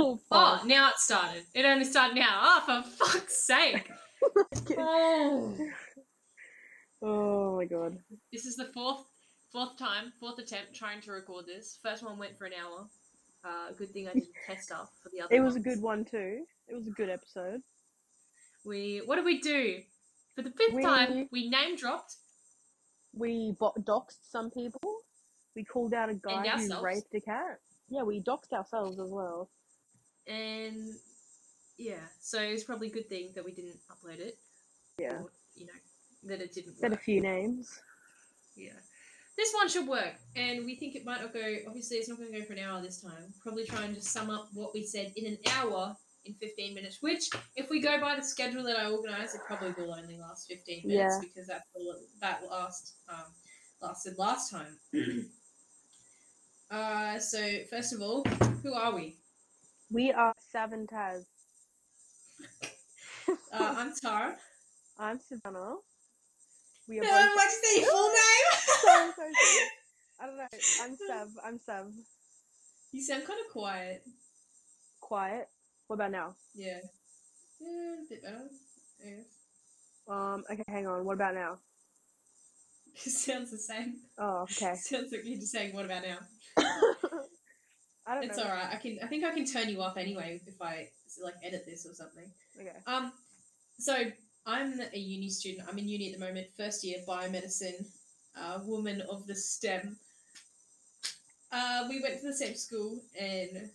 Oh, Oh, now it started. It only started now. Oh, for fuck's sake. oh. oh my god. This is the fourth fourth time, fourth attempt trying to record this. First one went for an hour. Uh, good thing I didn't test off for the other. It was a good one too. It was a good episode. We what did we do? For the fifth We- time, we name dropped We bo- doxed some people. We called out a guy who raped a cat. Yeah, we doxed ourselves as well. And yeah, so it's probably a good thing that we didn't upload it. Yeah. Or, you know, that it didn't Said a few names. Yeah. This one should work, and we think it might not go. Obviously, it's not going to go for an hour this time. Probably try and just sum up what we said in an hour in 15 minutes, which, if we go by the schedule that I organised, it probably will only last 15 minutes Yeah. because that's all that last um, lasted last time. uh, so, first of all, who are we? We are Sav and Taz. Uh, I'm Tara. I'm Savannah. We are No, both. why'd you say your full Sorry, name? sorry. I don't know. I'm Sav. I'm Sav. you sound kind of quiet. Quiet. What about now? Yeah. Yeah, a bit better. I guess. Um. Okay, hang on. What about now? It sounds the same. Oh, okay. Sounds like you're just saying, "What about now?" I don't It's know. all right. I can. I think I can turn you off anyway if I like edit this or something. Okay. Um, so I'm a uni student. I'm in uni at the moment, first year biomedicine, uh, woman of the STEM. Uh, we went to the same school, and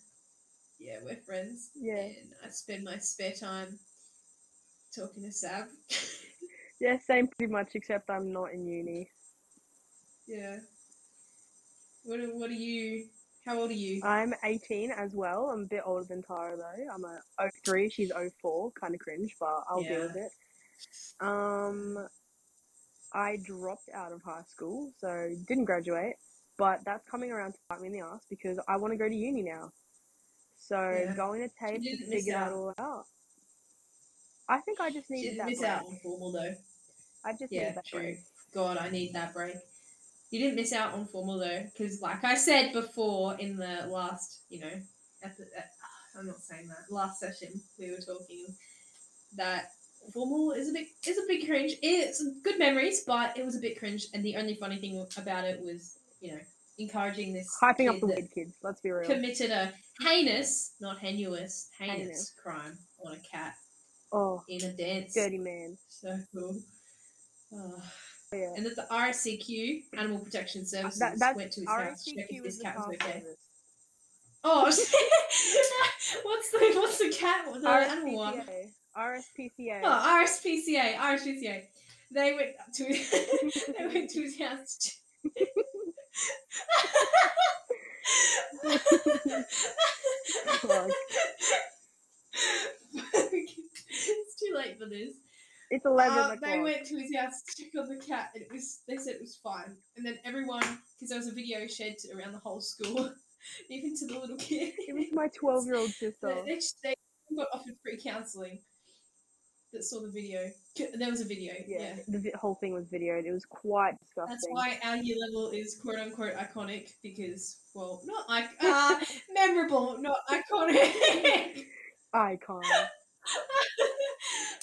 yeah, we're friends. Yeah. And I spend my spare time talking to Sab. Yeah, same pretty much, except I'm not in uni. yeah. What are, What are you? How old are you? I'm 18 as well. I'm a bit older than Tara though. I'm a 03, she's 04. Kind of cringe, but I'll deal with it. Um, I dropped out of high school, so didn't graduate. But that's coming around to bite me in the ass because I want to go to uni now. So Yeah. going to tape to figure that all out. I think I just needed that miss break. out on formal though. I just Yeah, needed that true. break. God, I need that break. You didn't miss out on formal though, because like I said before in the last, you know, at the, at, I'm not saying that last session we were talking that formal is a bit is a bit cringe. It's good memories, but it was a bit cringe. And the only funny thing about it was, you know, encouraging this Hyping up the weird kids. Let's be real. committed a heinous, not heinous, heinous, Heinous. crime on a cat Oh, in a dance dirty man. So cool. Oh, yeah. And that the RSCQ, Animal Protection Services, That, that's oh, went to his house to check if this cat was okay. service. Oh, what's the what's the cat? What's The animal one? RSPCA. RSPCA. Oh, RSPCA, RSPCA. They went to they went to his house. To it's too late for this. It's 11 Uh, o'clock. they went to his house to check on the cat, and it was. They said it was fine. And then everyone, because there was a video shared to, around the whole school, even to the little kid. It was my 12 year old sister. they, they, they got offered free counselling. That saw the video. There was a video. Yeah, Yeah. the whole thing was videoed. It was quite disgusting. That's why our year level is quote unquote iconic because, well, not like uh, memorable, not iconic. Icon.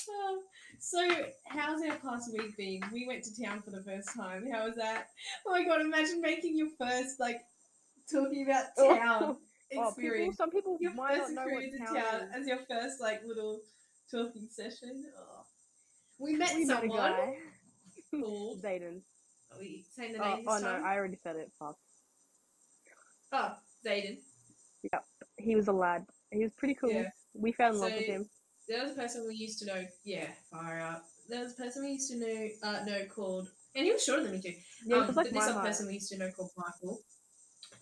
Um, so, how's our past week been? We went to town for the first time. How was that? Oh my god! Imagine making your first like talking about Oh. town Oh, people, experience. some people your might not first know what experience in town town is. as your first like little talking session. Oh. We met We met a someone guy. called. Zayden. Are we saying the Oh, name oh this no. I already said it. Fuck. Oh, Zayden. Yeah, he was a lad. He was pretty cool. Yeah. We fell in love with him. There was a person we used to know. Yeah, far out. There was a person we used to know. Uh, know called, and he was shorter than me too. Yeah, um, was like but this other height. person we used to know called Michael.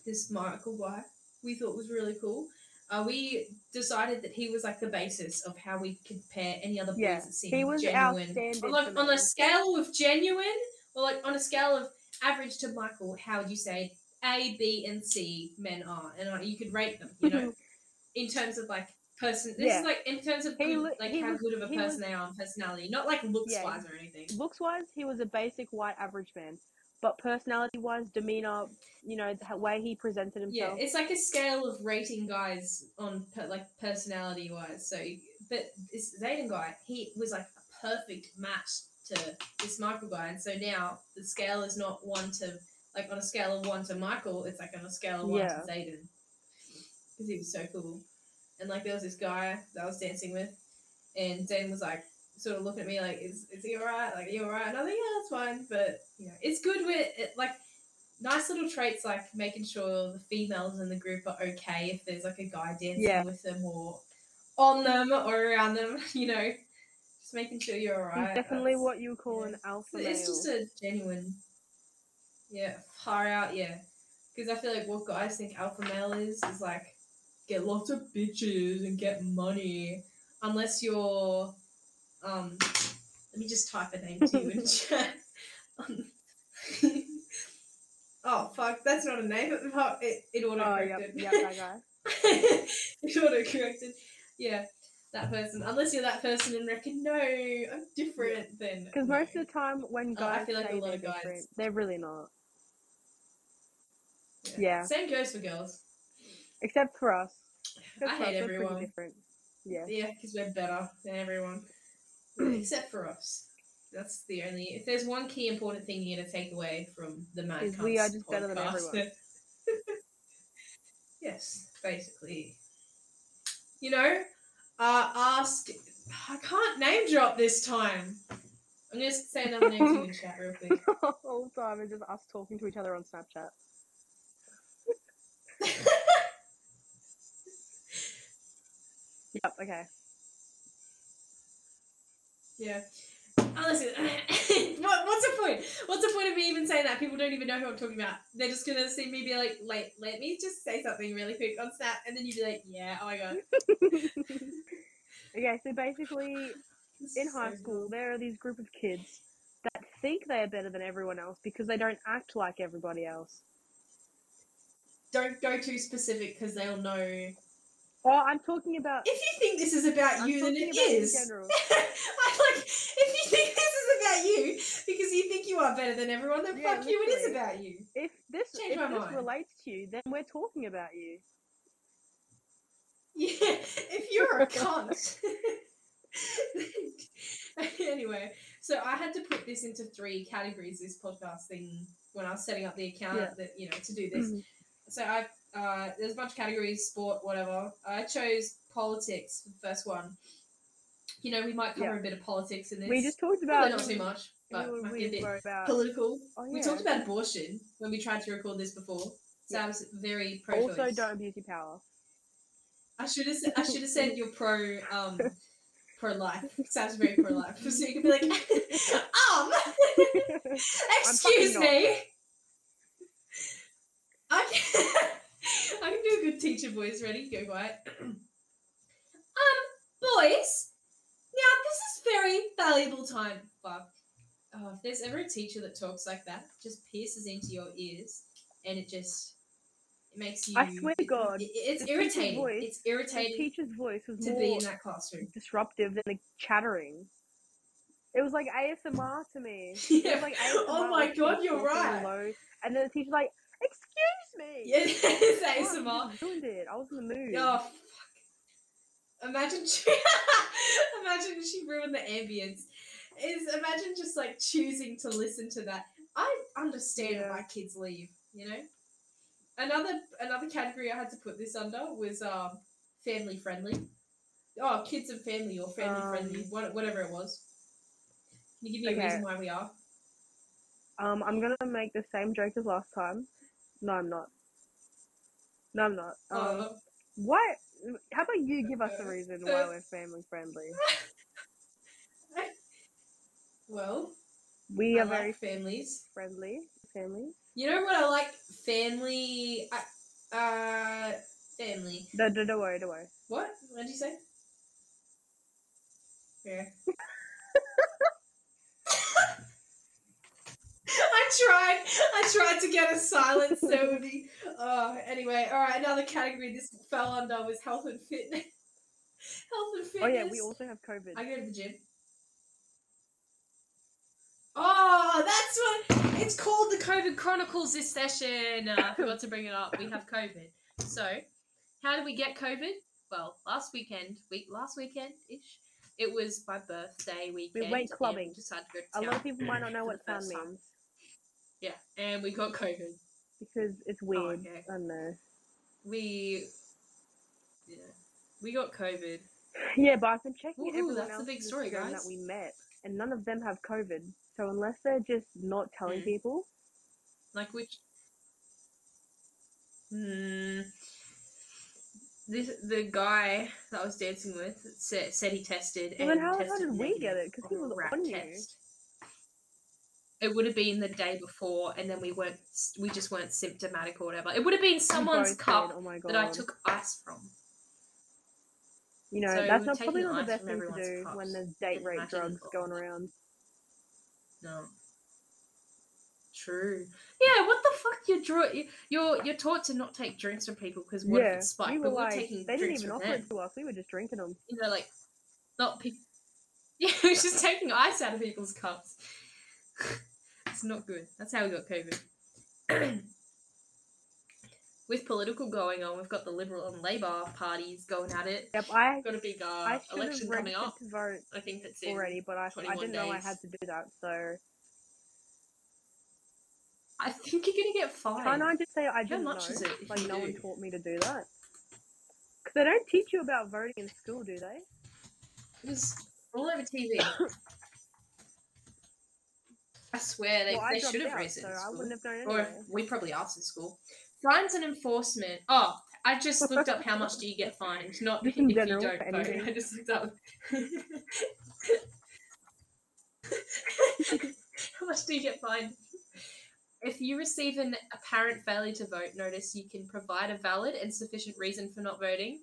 This Michael guy we thought was really cool. Uh, we decided that he was like the basis of how we could compare any other boys Yeah, that seemed he was genuine. On, like, on a scale of genuine, or like on a scale of average to Michael, how would you say A, B, and C men are? And uh, you could rate them, you know, in terms of like person. This Yeah. is like in terms of He like he how was- good of a person was- they are in personality, not like looks Yeah. wise or anything. Looks wise, he was a basic white average man. but personality wise, demeanor, you know, the way he presented himself. Yeah, it's like a scale of rating guys on per, like personality wise. So, but this Zayden guy, he was like a perfect match to this Michael guy, and so now the scale is not one to like on a scale of one to Michael, it's like on a scale of one Yeah. to Zayden because he was so cool. And like there was this guy that I was dancing with, and Dan was like sort of looking at me like, "Is is he alright? Like, are you alright?" And I was like, "Yeah, that's fine." But you know, it's good with it, like nice little traits like making sure the females in the group are okay if there's like a guy dancing Yeah. with them or on them or around them, you know. Just making sure you're alright. Definitely That's- what you call yeah. an alpha it's male. just a genuine, yeah, far out, yeah. Because I feel like what guys think alpha male is is like get lots of bitches and get money, unless you're, um, let me just type a name to you in chat. Um, oh fuck, that's not a name. It, it auto corrected oh, yep, yep, that guy. it auto corrected. Yeah, that person. Unless you're that person and reckon, no, I'm different, then. Because no. most of the time when Oh, I guys feel like a lot of guys- they're really not. yeah. Same goes for girls. Except for us. I hate us, everyone. different. Yeah. Yeah, because we're better than everyone. Except for us. That's the only. If there's one key important thing you're going to take away from the Mad Is we are Cunts just better than everyone. yes, basically. You know, uh, ask. I can't name drop this time. I'm going to say another name to you in chat real quick. All the time, it's just us talking to each other on Snapchat. Yep, okay. Yeah. Oh, listen. what, what's the point? What's the point of me even saying that? People don't even know who I'm talking about. They're just gonna see me be like, "Like, let me just say something really quick on Snap," and then you'd be like, "Yeah, oh my god." okay, so basically, in high so school, cool. there are these group of kids that think they are better than everyone else because they don't act like everybody else. don't go too specific because they'll know. Oh, I'm talking about. If you think this is about I'm you, then it general. I like if you think this is about you because you think you are better than everyone, then Yeah, fuck you. It is about you. If this Change if my this mind. relates to you, then we're talking about you. Yeah, if you're a cunt. anyway, so I had to put this into three categories. This podcast thing when I was setting up the account Yeah. that you know to do this. Mhm. So I uh, there's a bunch of categories, sport, whatever. I chose politics for the first one. You know, we might cover Yeah. a bit of politics in this. We just talked Probably about. not too much, but we, might we be a bit about. political. Oh, We talked about abortion when we tried to record this before. Yeah. Sam's very pro Also, don't abuse your power. I should have I should have said you're pro um pro life. Sam's very pro life. So you could be like um excuse me. I can, I can do a good teacher voice. Ready? Go quiet. um, boys. Now this is very valuable time. Fuck. Oh, if there's ever a teacher that talks like that, just pierces into your ears, and it just it makes you. I swear to God, it- it's irritating. voice- it's The irritating teacher's voice was to more be in that classroom. disruptive than the chattering. It was like ASMR to me. Yeah. like ASMR, Oh my like God, you're right. Low, and then the teacher's like, "Excuse me." Yeah, it's ASMR. just ruined it. I was in the mood. Oh fuck! Imagine, she, imagine she ruined the ambience. Is imagine just like choosing to listen to that. I understand Yeah. why kids leave. You know. Another another category I had to put this under was um family friendly. Oh, kids and family or family friendly, Um, what, whatever it was. Can you give me a reason why we are? Um, I'm gonna make the same joke as last time. No, I'm not. No, I'm not. Um, Oh, what? How about you give us a reason why we're family friendly? well, We are like very families. friendly. Family. You know what I like? Family. Uh, uh family. No, no, don't worry, don't worry. What? What did you say? Yeah. I tried. I tried to get a silent so it would be. Uh, anyway, all right. Another category this fell under was health and fitness. health and fitness. Oh yeah, we also have COVID. I go to the gym. Oh, that's what it's called. The COVID Chronicles this session. Uh, I forgot to bring it up. We have COVID. So, how did we get COVID? Well, last weekend, week last weekend ish. It was my birthday weekend. We went clubbing. and decided to go to A lot of people might not know what fun first time. Yeah, and we got COVID. because it's weird. okay. I don't know. We, yeah, we got COVID. Yeah, but I've been checking Woohoo, everyone that's the big story, guys. that we met, and none of them have COVID. So unless they're just not telling Hmm. people, Like which? Hmm. This the guy that I was dancing with said, said he tested. Well, and how- how tested did we get it? 'Cause he was rat on you. It would have been the day before, and then we weren't. We just weren't symptomatic or whatever. It would have been someone's cup Oh that I took ice from. You know, So that's not probably not the best thing to do cups. when there's date rape drugs going around. No. True. Yeah. What the fuck? You draw. You're you're taught to not take drinks from people because what if yeah, it's spiked? we were but we're like, taking they didn't even offer them. it to us. We were just drinking them. you know, like not people. Yeah, we're just taking ice out of people's cups. it's not good. That's how we got COVID. With political going on, we've got the Liberal and Labor parties going at it. Yep, I Got a big uh, I should have election coming up. vote I think that's already, but I, I didn't know I had to do that. So I think you're gonna get fined. can't I just say I didn't much know? is it like no one taught me to do that. Because they don't teach you about voting in school, do they? It was all over TV. I swear they, well, they should have raised it so in I wouldn't have known Or anyway. we probably asked in school. Fines and enforcement. Oh, I just looked up how much do you get fined, not if you don't vote. I just looked up. how much do you get fined? If you receive an apparent failure to vote notice, you can provide a valid and sufficient reason for not voting,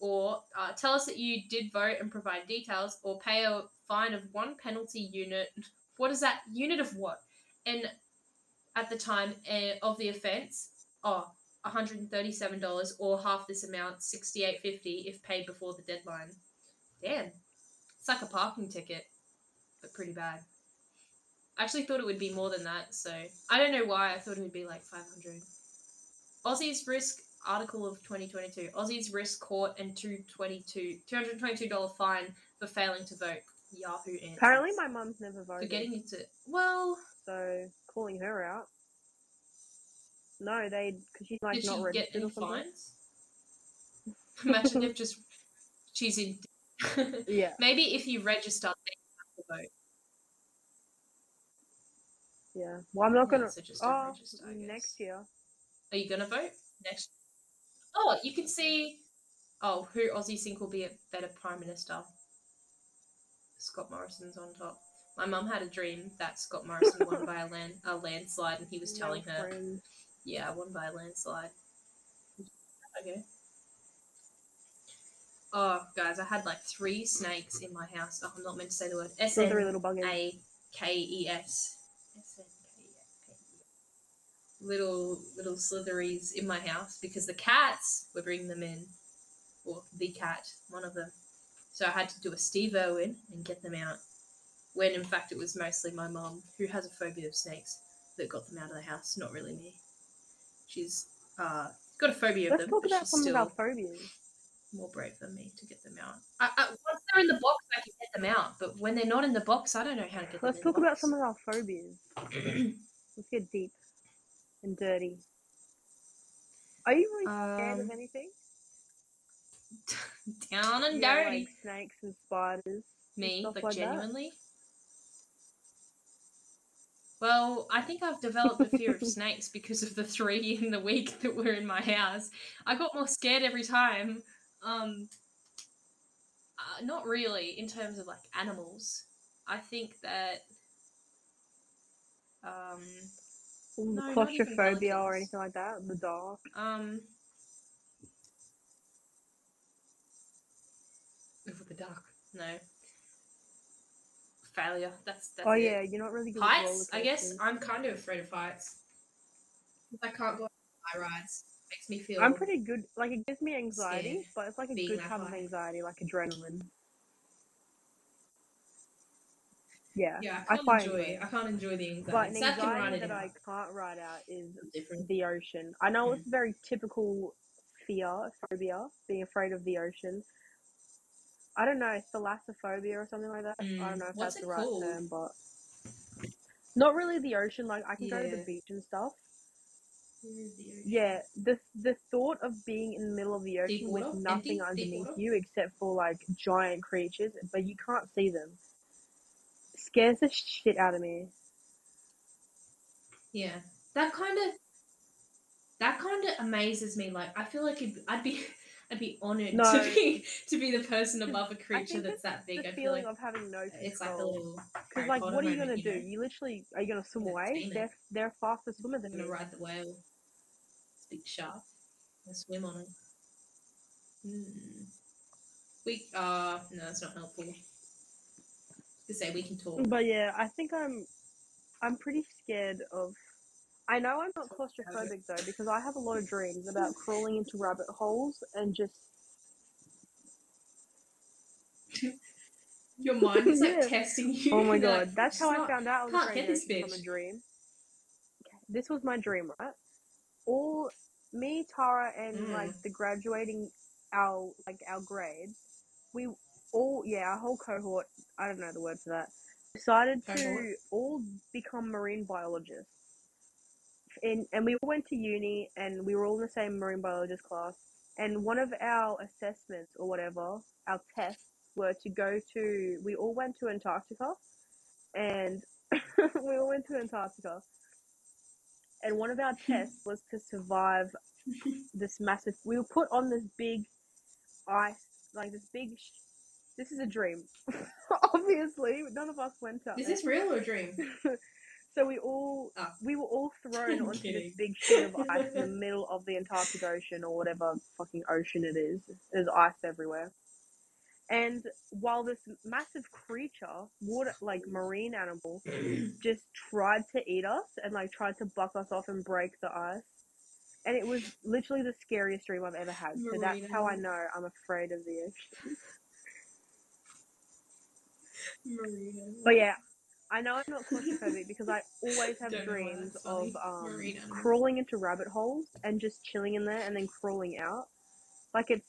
or uh, tell us that you did vote and provide details, or pay a fine of one penalty unit. What is that? Unit of what? And at the time uh, of the offence, oh, $137 or half this amount, $68.50 if paid before the deadline. Damn. It's like a parking ticket, but pretty bad. I actually thought it would be more than that, so I don't know why I thought it would be like 500. Aussies risk article of 2022. Aussies risk court and 222 $222 fine for failing to vote. Yahoo answers. Apparently, my mum's never voted. for getting into well, So calling her out. No, they because she's like did not she get any or something. fines? Imagine if just she's in. Yeah, Maybe if you register, then you have to vote. yeah. Well, I'm not gonna. so just don't oh, register, next year. Are you gonna vote next? Oh, you can see. Oh, who Aussie think will be a better prime minister? Scott Morrison's on top. My mum had a dream that Scott Morrison won by a land a landslide, and he was telling No her, friends. "Yeah, I won by a landslide." Okay. Oh, guys, I had like three snakes in my house. Oh, I'm not meant to say the word. S buggers. A K E S. S N K E S. Little little slitheries in my house because the cats were bringing them in, or the cat, one of them. So I had to do a Steve Irwin and get them out. When in fact it was mostly my mum who has a phobia of snakes that got them out of the house, not really me. She's uh got a phobia of them. Let's talk about some of phobias. more brave than me to get them out. I, I, once they're in the box, I can get them out. But when they're not in the box, I don't know how to get them. Out. Let's them. talk about some of our phobias. Let's get deep and dirty. Are you really scared of Um, anything? down and Yeah, dirty. like snakes and spiders. me, stuff like, like that. genuinely. Well, I think I've developed a fear of snakes because of the three in the week that were in my house. I got more scared every time. Um, uh, not really in terms of like animals. I think that um, the No, claustrophobia or anything like that. The dark. Um. Over the dark. No. Failure. That's that's oh it. yeah, you're not really good with Heights. I guess. I'm kind of afraid of heights. I can't go on high rides. Makes me feel. I'm pretty good. Like it gives me anxiety, scared but it's like a being good that type of anxiety, like adrenaline. Yeah. Yeah, I I can't find enjoy. it. I can't enjoy the anxiety. But an Zach can write anxiety it that I can't write out is Different. the ocean. I know Mm. it's a very typical fear, phobia, being afraid of the ocean. I don't know, thalassophobia or something like that. I Mm. don't know if What's that's the right called? term, but not really the ocean. Like I can go to the beach and stuff. The? Yeah, the the thought of being in the middle of the ocean with nothing underneath you except for like giant creatures, but you can't see them. Scares the shit out of me. Yeah, that kind of that kind of amazes me. Like I feel like I'd be I'd be honored No. to be to be the person above a creature that's that big. The I feel feeling like of having no it's like a control. little. Because like, Potter what are you moment, gonna you do? know? You literally are you gonna swim away? They're they're faster swimmer than I'm gonna you. ride the whale. It's big shark. Swim on it. Hmm. We uh no, that's not helpful. To say we can talk. But yeah, I think I'm I'm pretty scared of. I know I'm not claustrophobic though because I have a lot of dreams about crawling into rabbit holes and just Your mind is like Yeah. testing you. oh my god, like, that's "It's how I found out I was can't get this ocean from bitch." a dream. This was my dream, right? All me, Tara, and Mm. like the graduating our like our grades, we all yeah our whole cohort. I don't know the word for that. Decided to all become marine biologists. In, and we all went to uni and we were all in the same marine biologist class. And one of our assessments or whatever, our tests were to go to, we all went to Antarctica and we all went to Antarctica. And one of our tests was to survive this massive, we were put on this big ice, like this big, sh- this is a dream. Obviously, none of us went to Is this real or a dream? So we all we were all thrown I'm onto kidding. this big sheet of ice in the middle of the Antarctic Ocean or whatever fucking ocean it is. There's ice everywhere. And while this massive creature, water like marine animal, just tried to eat us and like tried to buck us off and break the ice. And it was literally the scariest dream I've ever had. So that's Marine how I know I'm afraid of the ocean. Marine But yeah, I know I'm not claustrophobic because I always have Don't dreams of um, crawling into rabbit holes and just chilling in there and then crawling out. Like it's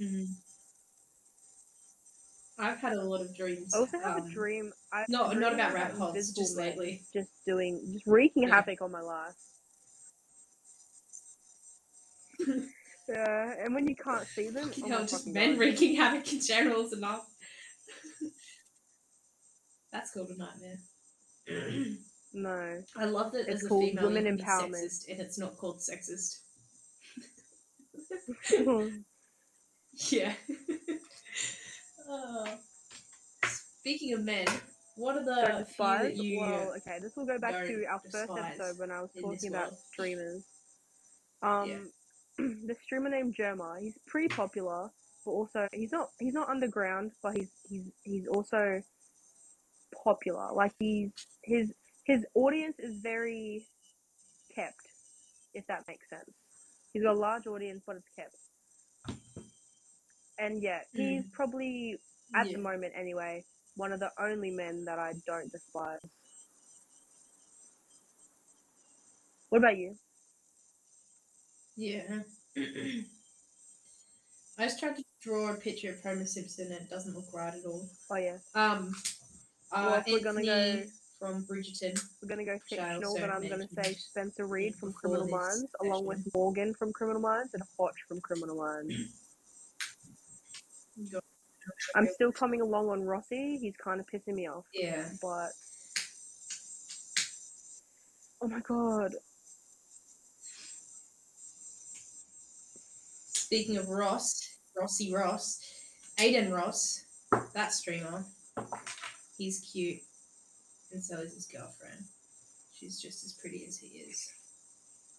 Mhm. I've had a lot of dreams. I also have um, a dream. I No, not about rabbit holes. Just lately. just doing, just wreaking Yeah. havoc on my life. Yeah, and when you can't see them, Fucking oh hell, just men wreaking havoc in general is enough. That's called a nightmare. No, I love that It's as a called female women you can be empowerment. sexist and it's not called sexist. Yeah. Oh. Speaking of men, what are the don't few despise. that you Well, okay, this will go back to don't our first despise episode when I was in this talking about world? streamers. Um, the streamer named Jerma, he's pretty popular, but also he's not he's not underground, but he's he's he's also popular. Like he's his his audience is very kept, if that makes sense. He's got a large audience, but it's kept. And yeah, he's probably at Yeah. the moment anyway one of the only men that I don't despise. What about you? Yeah. I just tried to draw a picture of Homer Simpson and it doesn't look right at all. Oh yeah, Um, uh, if we're gonna go- from Bridgerton. we're gonna go fictional, then I'm gonna say Spencer Reid from Criminal Minds, along with. Morgan from Criminal Minds and Hotch from Criminal Minds. I'm still coming along on Rossi. He's kind of pissing me off, Yeah. but oh my god, Speaking of Ross, Rossi Ross, Adin Ross, that streamer, he's cute, and so is his girlfriend. She's just as pretty as he is.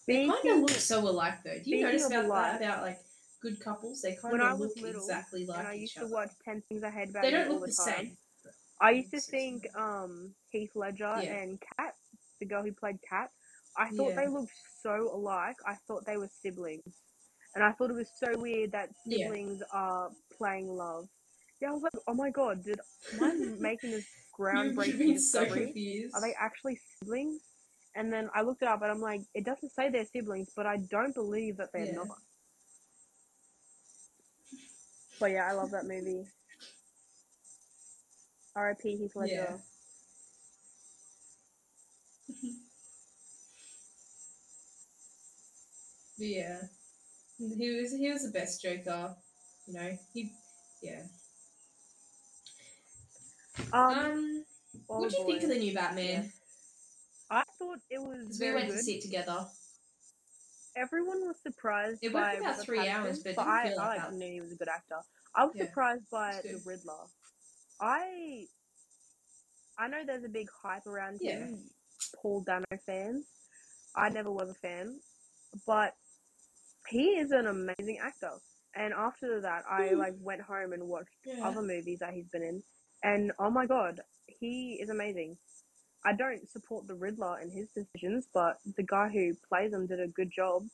They kind of look so alike, though. Do you notice about alike, that about like good couples? They kind of look little exactly like I used to other. watch Ten Things I Hate About They don't look the the same. I used to think um Heath Ledger Yeah. and Kat, the girl who played Kat, I thought Yeah. they looked so alike. I thought they were siblings. And I thought it was so weird that Yeah. siblings are playing love. Yeah, I was like, oh my god, did am I making this groundbreaking so discovery? confused. Are they actually siblings? And then I looked it up and I'm like, it doesn't say they're siblings, but I don't believe that they're Yeah. not. But yeah, I love that movie. R.I.P. Heath Ledger. Yeah. Yeah, he was he was the best Joker. You know, he yeah. Um, oh what do you think of the new Batman? I thought it was we went good. to see it together. Everyone was surprised It by went for about Robert three Pattinson, hours, but but I, like I knew he was a good actor. I was Yeah, surprised by the. Riddler. I I know there's a big hype around Yeah. him, Paul Dano fans. I never was a fan, but he is an amazing actor. And after that, I Hmm. like went home and watched Yeah. other movies that he's been in, and oh my god, he is amazing. I don't support the Riddler in his decisions, but the guy who plays him did a good job.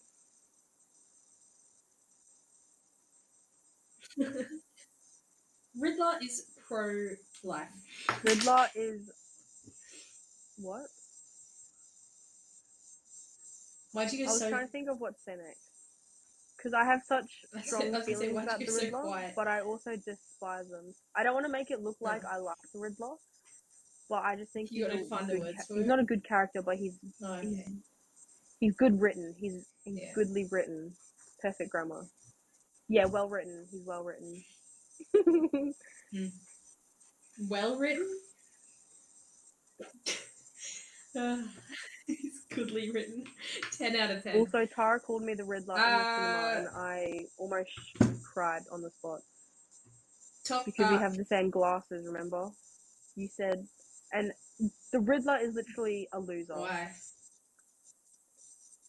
Riddler is pro life. Riddler is what? Why'd you I was so? trying to think of what next. Because I have such I strong say, feelings why'd about the so Riddler, quiet? but I also despise him. I don't want to make it look like Oh. I like the Riddler, but I just think You he's, gotta a find the words ca- he's not a good character, but he's he's, okay. he's good written. He's he's Yeah. goodly written. Perfect grammar. Yeah, well written. He's well written. Well written. Uh, written. Ten out of ten. also, Tara called me the Riddler in the Uh, cinema, and I almost cried on the spot. Top because we uh, have the same glasses, remember? You said, and the Riddler is literally a loser. Why?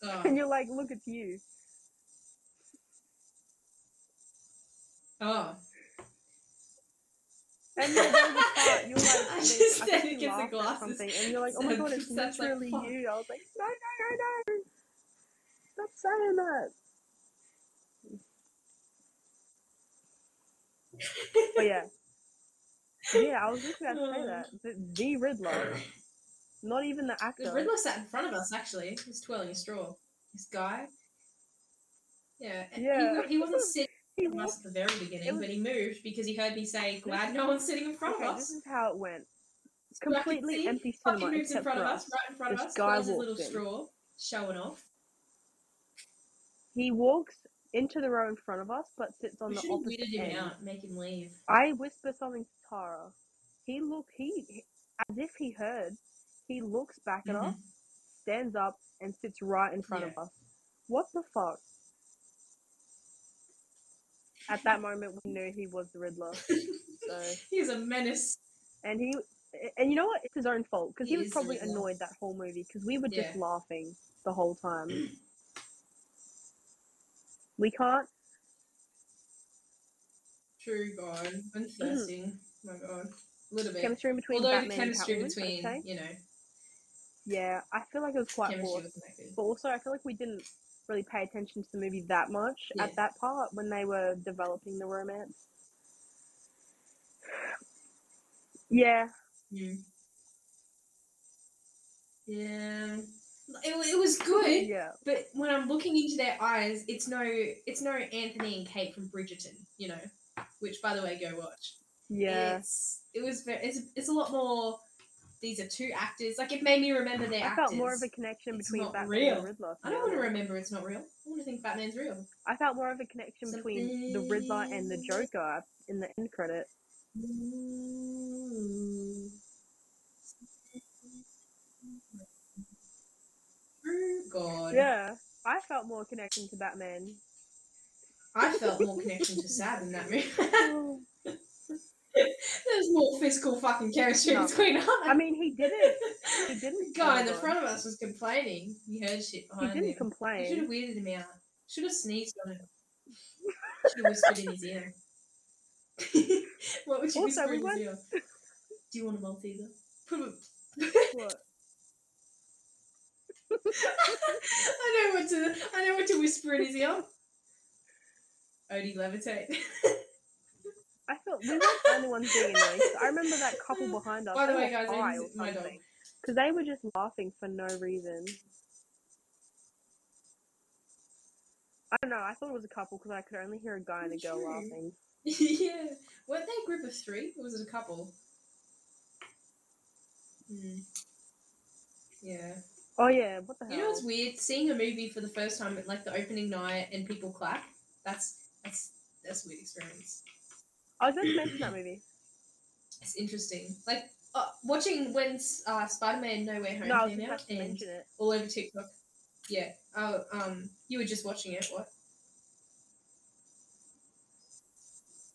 Oh. And you're like, look, it's you. oh. And then there was a you were like, I just I said think you laughed at glasses. something, and you're like, oh my god, it's that's like, literally you. I was like, no, no, no, no. Stop saying that. But yeah. Yeah, I was just about to say uh. that. The, the Riddler. Not even the actor. The Riddler sat in front of us, actually. He was twirling a straw. This guy. Yeah. Yeah. He, he wasn't sitting He in front of us walked- at the very beginning, was- but he moved because he heard me say, glad no one's sitting in front okay, of this is how it went. Completely see, empty cinema moves in front of us. us, right in front of us, guy his little walks in. straw, showing off. He walks into the row in front of us, but sits on We the opposite him end. out, make him leave. I whisper something to Tara. He look he, as if he heard. He looks back at us, stands up, and sits right in front of Mm-hmm. Us. What the fuck? At that moment, we knew he was the Riddler. So, He's a menace. and he, and you know what? It's his own fault because he, He was probably annoyed that whole movie because we were just Yeah. laughing the whole time. we can't. True God. I'm thirsting. my God. A little bit. Chemistry between Although Batman the chemistry and Catwoman, between, you know, Yeah, I feel like it was quite chemistry forced. wasn't that good. But also, I feel like we didn't really pay attention to the movie that much Yeah. at that part when they were developing the romance. Yeah, Mm. Yeah. It, it was good. yeah, But when I'm looking into their eyes, it's no, it's no Anthony and Kate from Bridgerton, you know, which by the way, go watch. yeah. It's it was very, it's it's a lot more. These are two actors. Like it made me remember their I actors. I felt more of a connection It's between Batman real. and Riddler. I don't want to remember it's not real. I want to think Batman's real. I felt more of a connection between the Riddler and the Joker in the end credit. Oh God. Yeah, I felt more connection to Batman. I felt more connection to Sad in that movie. There's more physical fucking chemistry No. between us. I mean, he didn't. He didn't. The guy in the front of us was complaining. He heard shit behind him. He didn't him. You should have weirded him out. Should have sneezed on him. Should have whispered in his ear. what would you Also, whisper we in went- his ear? Do you want a Malteser? Put a- What? I know what to. I know what to whisper in his ear. Odie levitate. I felt we weren't the only ones being. 'cause I remember that couple behind us. By the way, guys, high this or is my dog. Because they were just laughing for no reason. I don't know. I thought it was a couple because I could only hear a guy and a girl True. laughing. yeah. Weren't they a group of three? Or was it a couple? Hmm. Yeah. Oh yeah, what the hell? You know what's weird? Seeing a movie for the first time at like the opening night and people clap. That's that's that's a weird experience. I was going to mention that movie. It's interesting. Like uh, watching when uh, Spider-Man No Way Home No, I came out and all over TikTok. Yeah. Oh, um, you were just watching it. What?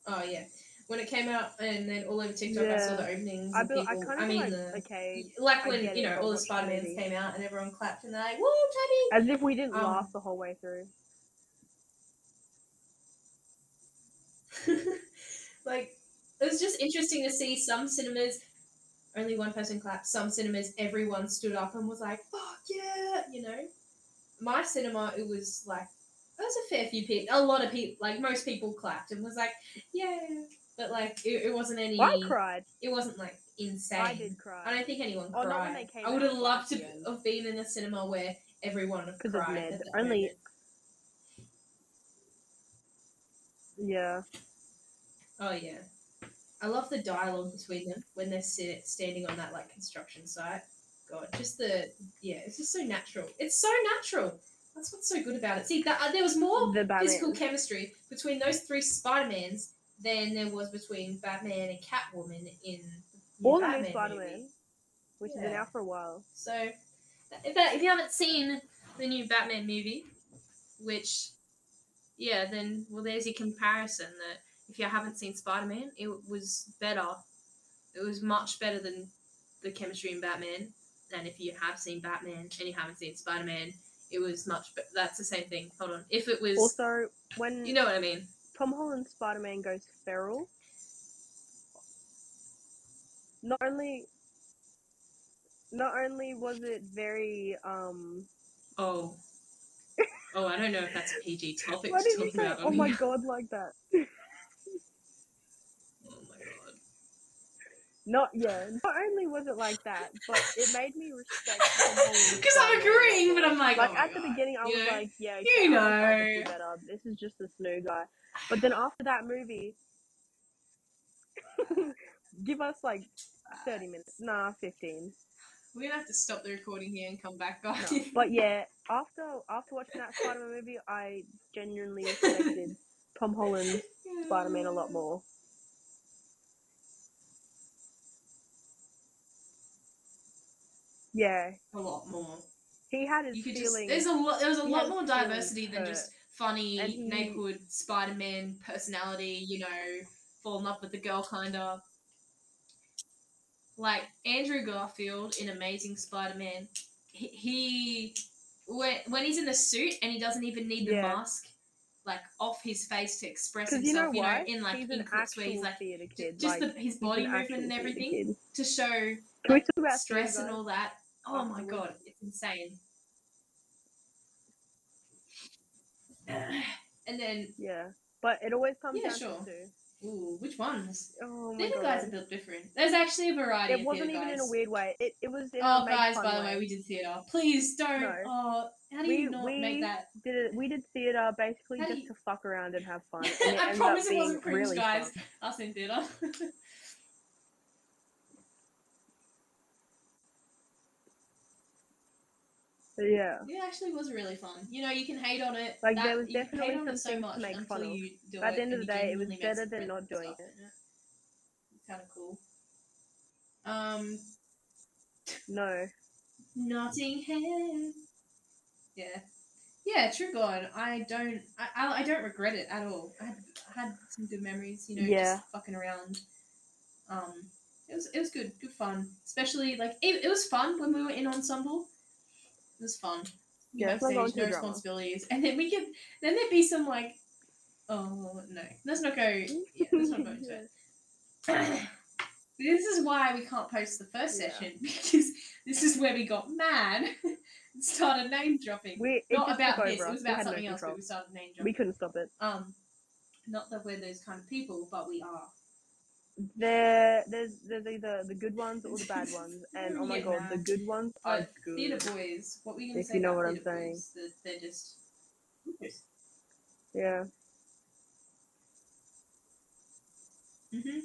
Oh yeah. When it came out and then all over TikTok, I saw the openings. I, be, I people, kind I of mean, like, the, okay, like when you know all the Spider Mans came out and everyone clapped and they're like, "Woo, Tommy! as if we didn't Um, laugh the whole way through. Teddy!" like it was just interesting to see some cinemas only one person clapped. Some cinemas everyone stood up and was like, "Fuck yeah!" You know. My cinema, it was like there was a fair few people, a lot of people, like most people clapped and was like, "Yeah," but like it, it wasn't any. I cried. It wasn't like insane. I did cry. I don't think anyone Oh, cried. not when they came I would have loved to end. have been in a cinema where everyone cried. Only- moment. Yeah. Oh yeah, I love the dialogue between them when they're sit- standing on that like construction site. God, just the yeah, it's just so natural. It's so natural. That's what's so good about it. See, that, uh, there was more The physical chemistry between those three Spider Mans than there was between Batman and Catwoman in the All the Batman new Spider movie. Man, which has been out for a while. So, if, that, if you haven't seen the new Batman movie, which, yeah, then, well, there's your comparison that if you haven't seen Spider Man, it was better. It was much better than the chemistry in Batman. And if you have seen Batman and you haven't seen Spider Man, it was much better. That's the same thing. Hold on. If it was. Also, when you know what I mean. Tom Holland's Spider Man goes feral, not only not only was it very um Oh. Oh, I don't know if that's a PG topic why to talk about. oh my god like that? Oh my god. Not yeah, not only was it like that, but it made me respect Because I'm agreeing, but. I'm like, like oh at the God. beginning I You was know? like, yeah, okay, You this know. better. This is just a snoo guy. But then after that movie give us like thirty minutes. Nah, fifteen. We're gonna have to stop the recording here and come back, No. guys. But yeah, after after watching that Spider Man movie, I genuinely respected Tom Holland's Spider Man a lot more. Yeah, A lot more. he had his You could just feelings. there's a lot there's a he lot more diversity than hurt. just funny he- neighborhood Spider Man personality, you know, fall in love with the girl kinda. Like Andrew Garfield in Amazing Spider Man, he, he when when he's in the suit and he doesn't even need the Yeah. mask like off his face to express Because you know himself, you know, in like he's in clips where he's like just like, the, his body movement and everything to show Can we talk about stress and all that. Oh my god, it's insane. and then, Yeah, but it always comes Yeah, down sure. to ooh, which ones? Oh Theatre guys are built different. There's actually a variety it wasn't even in a weird way. It it was in Oh, guys, by the way. way, we did theatre. Please don't. No. Oh, how do We- you not we make that? did it. We did theatre basically How just you- to fuck around and have fun. And I promise it wasn't cringe, really guys. fun. Us in theatre. But yeah, it actually was really fun. You know, you can hate on it. Like, that, there was definitely hate on it so some to much make until fun of. you do But at the end of the day, it was better than not doing stuff, it. It's kind of cool. Um, no. Nottingham. Yeah, yeah. True God, I don't. I, I, I don't regret it at all. I had, I had some good memories. You know, Yeah. just fucking around. Um, it was it was good, good fun. Especially like it, it was fun when we were in ensemble. It was fun. Yeah, like Backstage, no drama. responsibilities, and then we could then there'd be some like, oh no, let's not go. Yeah, let's not go into it. this is why we can't post the first Yeah. session because this is where we got mad and started name dropping. We not about this. It was about had no else, but we started name We couldn't stop it. Um, not that we're those kind of people, but we are. There, there's there's either the good ones or the bad ones, and oh my Yeah, god, nah. the good ones are But good. theatre boys, what were you If say? you know what I'm theatre saying. boys? That they're just. Yeah, hmm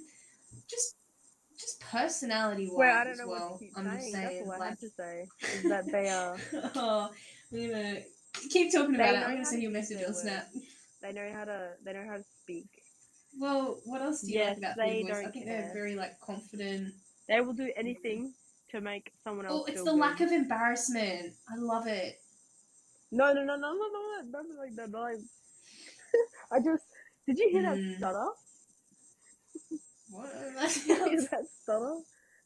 Just, just personality wise wait, I don't know well. what to keep I'm saying. just That's saying, all I have to say is that they are oh, I'm gonna keep talking They about it. I'm gonna send you a message on Snap. they know how to they know how to speak. Well, what else do you Yes, like about they boys? I don't think care. they're very like confident. They will do anything to make someone else Oh, it's the good. lack of embarrassment. I love it. No, no, no, no, no, no, no, not like that. Like... I just did you hear Mm. that stutter? What? Hear that stutter?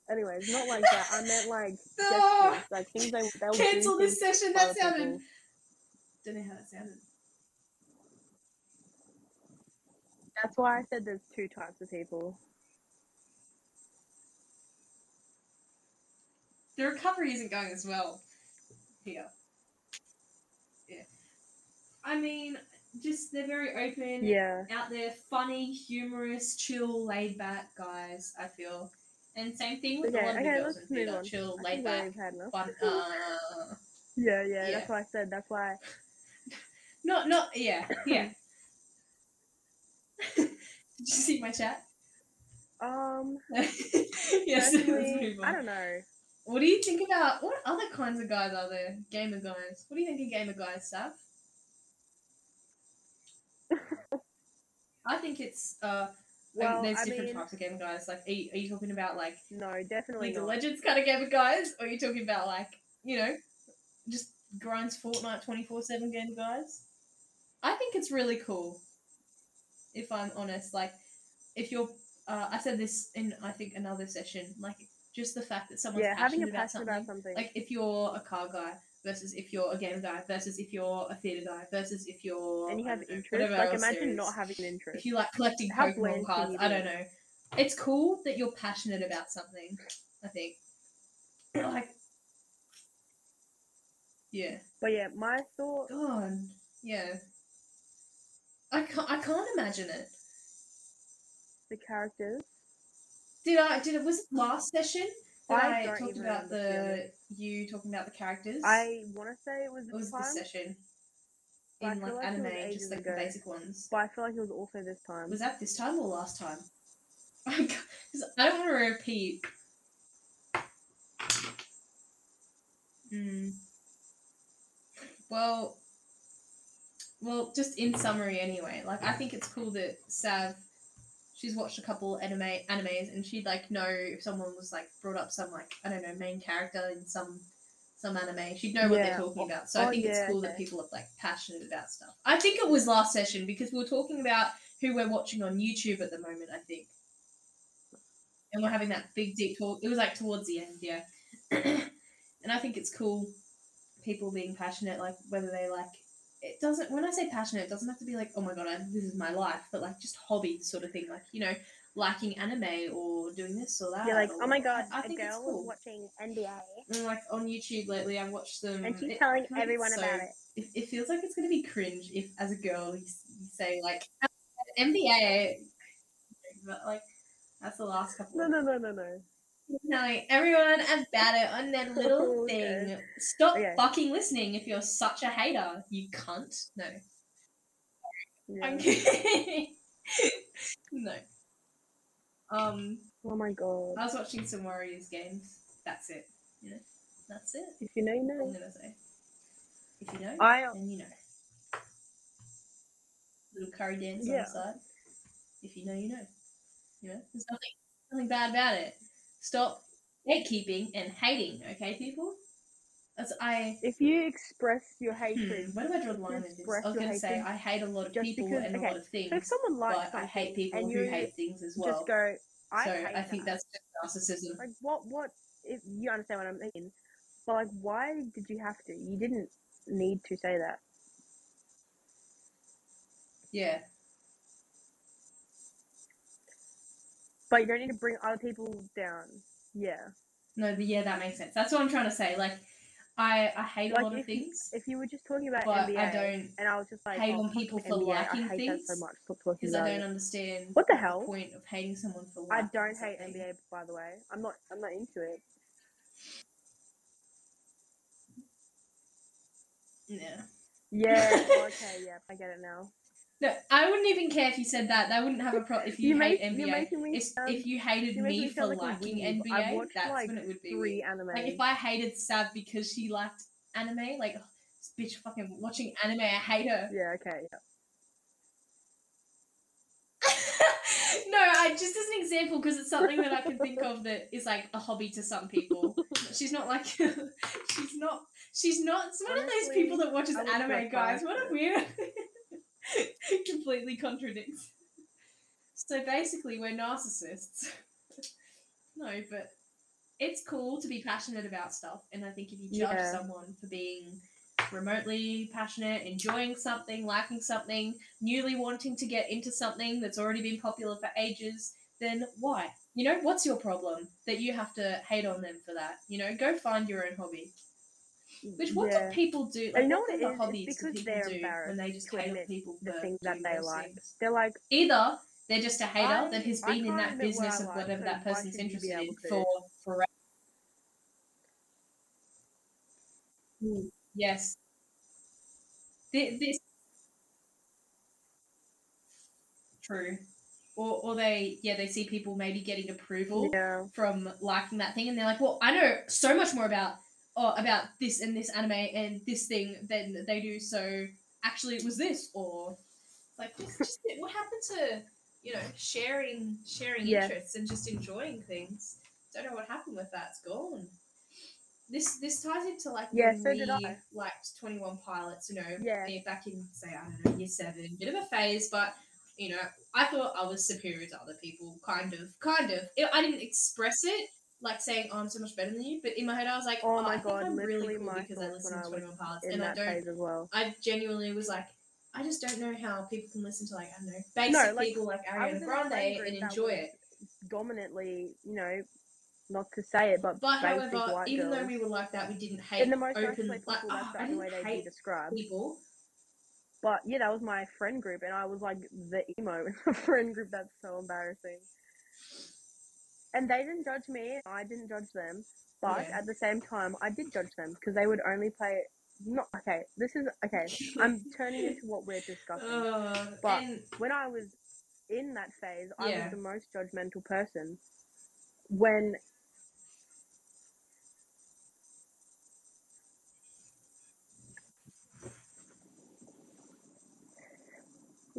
Anyways, not like that. I meant like No. gestures, like things they they'll Cancel this session. That sounded. people. Don't know how that sounded. That's why I said there's two types of people. The recovery isn't going as well here. Yeah. I mean, just they're very open, Yeah. out there, funny, humorous, chill, laid back guys. I feel, and same thing with a lot of the okay, girls let's move on. chill, I laid back, we've had enough. fun. Uh, Yeah, yeah, Yeah. that's why I said. That's why. not, not, yeah, yeah. Did you see my chat? Um, yes. I don't know. What do you think about what other kinds of guys are there? Gamer guys. What do you think of gamer guys, Sav? I think it's uh. Well, there's I different mean, types of gamer guys. Like, are you, are you talking about like no, definitely League of. Legends kind of gamer guys, or are you talking about like you know, just grinds Fortnite twenty four seven gamer guys? I think it's really cool. If I'm honest, like if you're, uh, I said this in I think another session, like just the fact that someone's Yeah, having passionate a about passion something. about something. Like if you're a car guy versus if you're a game guy versus if you're a theatre guy versus if you're and you have know, interest. Like imagine there not having an interest. If you like collecting How Pokemon cards, I don't know. It's cool that you're passionate about something. I think. Like, yeah. But yeah, my thought. God, yeah. I can't. I can't imagine it. The characters. Did I? Did it? Was it last session that I I, talked about remember, to be the you talking about the characters? I want to say it was It was this session. But In like like anime, just like ago. the basic ones. but I feel like it was also this time. Was that this time or last time? I I don't want to repeat. Hmm. Well, well, just in summary, anyway. Like, I think it's cool that Sav, she's watched a couple anime animes, and she'd like know if someone was like brought up some like I don't know main character in some some anime, she'd know what they're talking about. So I oh, think it's yeah, cool that people are like passionate about stuff. I think it was last session because we were talking about who we're watching on YouTube at the moment. I think, and we're having that big deep talk. It was like towards the end, yeah. and I think it's cool people being passionate, like whether they like. It doesn't. When I say passionate, it doesn't have to be like, oh my god, I, this is my life, but like just hobby sort of thing, like you know, liking anime or doing this or that. You're like, or- oh my god, I, I a think it's girl cool. watching NBA, And like on YouTube lately, I've watched them. and she's it- telling everyone it's about it. It, it feels like it's gonna be cringe if, as a girl, you, you say like oh, NBA, but like that's the last couple. No, no, no, no, no. Telling everyone about it on that little Okay. thing. Stop Okay. fucking listening if you're such a hater, you cunt. No, Yeah. I'm kidding. no. Um, Oh my god. I was watching some Warriors games. That's it. You know, that's it. If you know, you I'm know. gonna say. If you know, I then you know. Little Curry dance Yeah. on the side. If you know, you know. You know, there's nothing, nothing bad about it. Stop gatekeeping and hating, okay, people? As I. if you express your Hmm, hatred, where do I draw the line with this? I was going to say I hate a lot of people because- and a lot of things, so if someone likes I hate people who hate things as well. just go, I so hate I think that. that's just narcissism. like what what if you understand what I'm mean? But like, why did you have to? You didn't need to say that. Yeah. But you don't need to bring other people down. Yeah. No, but yeah, that makes sense. That's what I'm trying to say. Like, I I hate Like, a lot of if you- things, If you were just talking about but NBA, I don't and I was just like, hate oh, on people for NBA, liking I hate that so things, much. Because I don't it. understand What the hell? point of hating someone for I don't hate something. NBA, by the way. I'm not. I'm not into it. Yeah. Yeah. okay. Yeah. I get it now. No, I wouldn't even care if you said that. That wouldn't have a problem if you, You hate make- NBA. me If, sound- if you hated me me for like liking. NBA, watched that's like when it would be three anime. Like if I hated Sav because she liked anime, like oh, this bitch fucking watching anime, I hate her. yeah. Okay. Yeah. no, I just as an example because it's something that I can think of that is like a hobby to some people. She's not like she's not she's not one of those people that watches anime, guys. What a weird completely contradicts. So basically we're narcissists. no, but it's cool to be passionate about stuff and I think if you judge Yeah. someone for being remotely passionate, enjoying something, liking something, newly wanting to get into something that's already been popular for ages, then why? You know, what's your problem that you have to hate on them for that? You know, go find your own hobby. Which what yeah. do people do? Like, you know what it is? It's hobbies because people they're do when they just to hate people the things that they like. things? They're like, Either they're just a hater I- that has been in that business of whatever so that person's interested in for forever. Hmm. Yes. Thi- This true. Or or they yeah, they see people maybe getting approval yeah. from liking that thing and they're like, Well, I know so much more about or about this and this anime and this thing than they do, so actually it was this or like just, just what happened to you know, sharing sharing Yeah. interests and just enjoying things. Don't know what happened with that. It's gone. This this ties into like Yeah, so we did I. liked Twenty One Pilots. You know, Yeah. back in say I don't know year seven, bit of a phase, but you know I thought I was superior to other people. Kind of, kind of. I didn't express it like saying oh, I'm so much better than you, but in my head I was like, Oh oh, my I god, I'm really cool my because I listen to Twenty One Pilots, in and I don't. phase as well. I genuinely was like, I just don't know how people can listen to like I don't know basic No, like, people like Ariana in a friend Grande and enjoy it. Dominantly, you know, not to say it, but, But however, even girls. though we were like that, we didn't hate in the most open. Like, ah, the I way didn't be hate described. people. But yeah, that was my friend group, and I was like the emo in the friend group. That's so embarrassing. And they didn't judge me, I didn't judge them. But Yeah. at the same time, I did judge them because they would only play. Not okay. This is okay. I'm turning into what we're discussing. Uh, But- and when I was in that phase, I Yeah. was the most judgmental person. When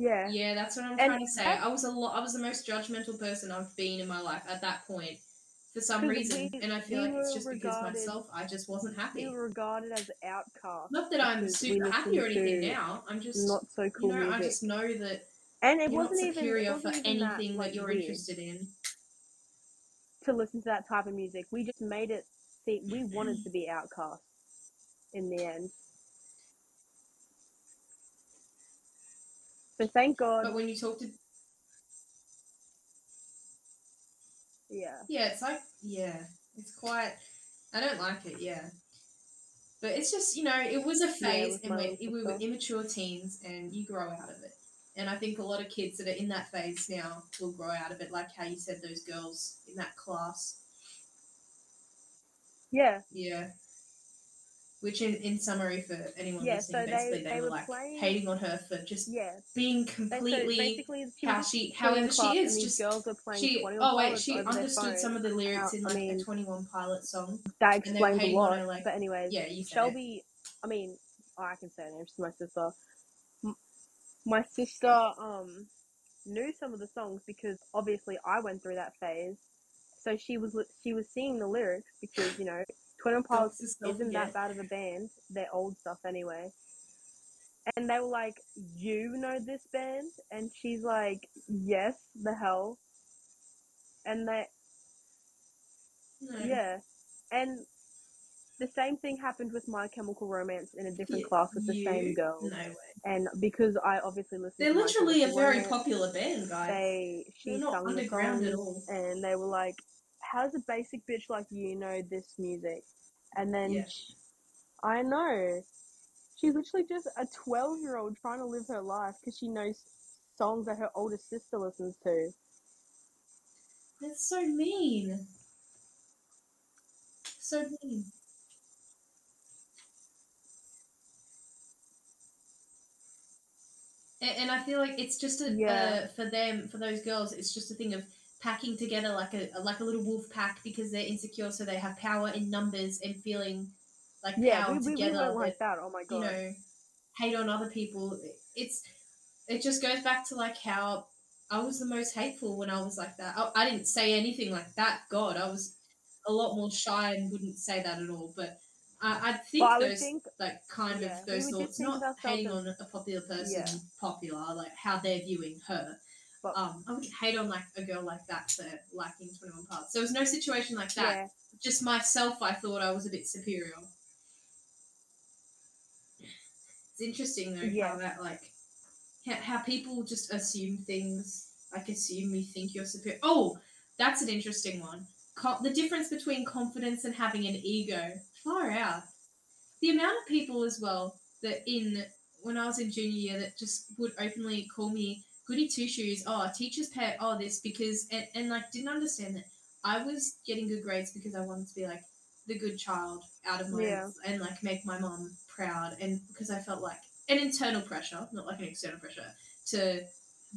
yeah, yeah, that's what I'm And trying to say. I was a lot. I was the most judgmental person I've been in my life at that point, for some reason. we- and I feel we like it's just because myself, I just wasn't happy. we were regarded as outcast. Not that I'm super happy or anything now. I'm just Not so cool. you know, I just know that and it wasn't even superior for even anything that, that, like, you're weird interested in. to listen to that type of music. We just made it. See, we wanted to be outcasts in the end. So thank God. But when you talk to yeah. Yeah, it's like yeah, it's quite. I don't like it. Yeah, but it's just you know it was a phase, with and we, we were immature teens, and you grow out of it. And I think a lot of kids that are in that phase now will grow out of it, like how you said those girls in that class. Yeah. Yeah. Which, in, in summary, for anyone Yeah, listening, so basically they, they were were like playing- hating on her for just Yeah. being They, so completely basically, she how she, however she is. Just girls were playing she. 21 Oh wait, she understood some of the lyrics in I like mean- a Twenty One Pilot song. That they explains a lot. her, like- but anyways, Yeah, you said it. Shelby, I mean, oh, I can say her name. She's my sister. My sister um knew some of the songs because obviously I went through that phase. So she was she was seeing the lyrics because you know Twin Dogs isn't that bad of a band. They're old stuff anyway. And they were like, "You know this band?" And she's like, "Yes, the hell." And they No. yeah, and the same thing happened with My Chemical Romance in a different class with the you- same girl. No way. And because I obviously listened They're literally a very Romance, popular band, guys. they They're not sung the underground at all. and they were like, "How does a basic bitch like you know this music?" And then Yeah. I know. She's literally just a 12 year old trying to live her life because she knows songs that her older sister listens to. That's so mean. So mean. And, and I feel like it's just a Yeah. uh, for them for those girls. It's just a thing of packing together like a like a little wolf pack because they're insecure, so they have power in numbers and feeling like Yeah, power we, we, we together. went like that. Oh my god! you know, hate on other people. It's it just goes back to like how I was the most hateful when I was like that. I, I didn't say anything like that. God, I was a lot more shy and wouldn't say that at all. But I, I think I those think, like kind yeah, of those thoughts, not hating as- on a popular person, Yeah. popular, like how they're viewing her. But- um, I wouldn't hate on like a girl like that for liking Twenty One Parts. There was no situation like that. yeah, Just myself, I thought I was a bit superior. It's interesting though Yeah. how that like how, how people just assume things. Like assume you think you're superior. Oh, that's an interesting one. Co- the difference between confidence and having an ego. Far out. The amount of people as well that in when I was in junior year that just would openly call me goody two shoes. Oh, teacher's pet. Oh, this because and, and like didn't understand that I was getting good grades because I wanted to be like the good child out of my Yeah. and like make my mom proud and because I felt like an internal pressure, not like an external pressure, to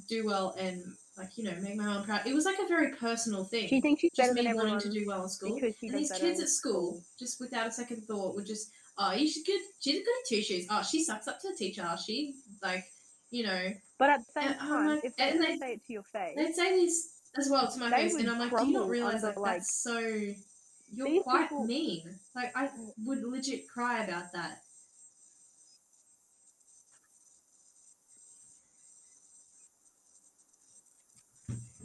do well and like you know make my mom proud. It was like a very personal thing. she thinks she's just me wanting to do well in school. because she And these kids at school, just without a second thought, would just, oh, you should good. She's a good at two shoes. Oh, she sucks up to the teacher. She like, you know, But at the same And time, like- if they and they- say it to your face, they'd say this as well to my face, and I'm like, do you not realize under, like, like- that's so? You're quite people- mean. Like I would legit cry about that.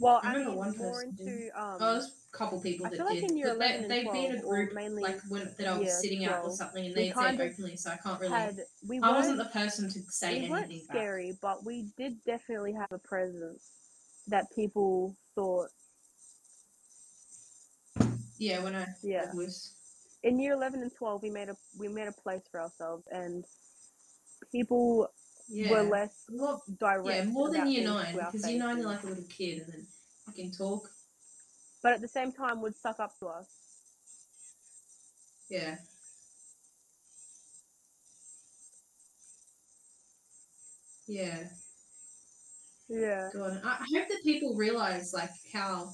Well, I I, remember mean, one more person did. into um, Oh, there's a couple people I that feel like did. in year but they, 11 and they'd be in a group mainly like when that I was year sitting out or something, and we they'd say kind it of openly, so I can't really. had we I wasn't weren't the person to say we weren't anything back. scary, but we did definitely have a presence that people thought, Yeah, when I yeah. was. In year eleven and twelve, we made a we made a place for ourselves, and people Yeah. were less Well, direct. yeah, more than year nine to our because year nine you're like a little kid and then fucking talk. but at the same time, would suck up to us. Yeah. Yeah. Yeah. God, I hope that people realize like how.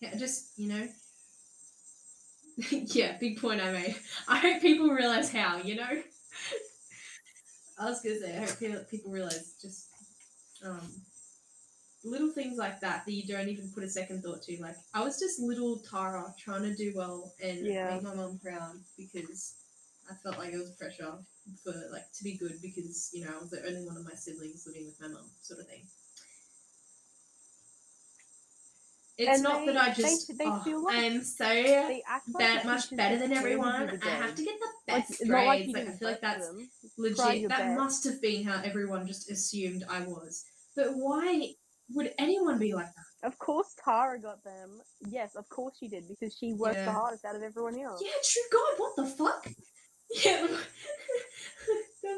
Yeah, just you know. yeah, big point I made. I hope people realize how you know. I was gonna say I hope people realize just um little things like that that you don't even put a second thought to. Like I was just little Tara trying to do well and Yeah. make my mom proud because I felt like it was pressure for like to be good because you know I was the only one of my siblings living with my mum, sort of thing. It's And not they- that I just they oh, feel like I'm so They like that much better than everyone. I have to get the best like grades. you Like, I feel like that's them. Legit. That best. must have been how everyone just assumed I was. But why would anyone be like that? Of course, Tara got them. Yes, of course she did because she worked Yeah. the hardest out of everyone else. Yeah, true God, what the fuck? Yeah.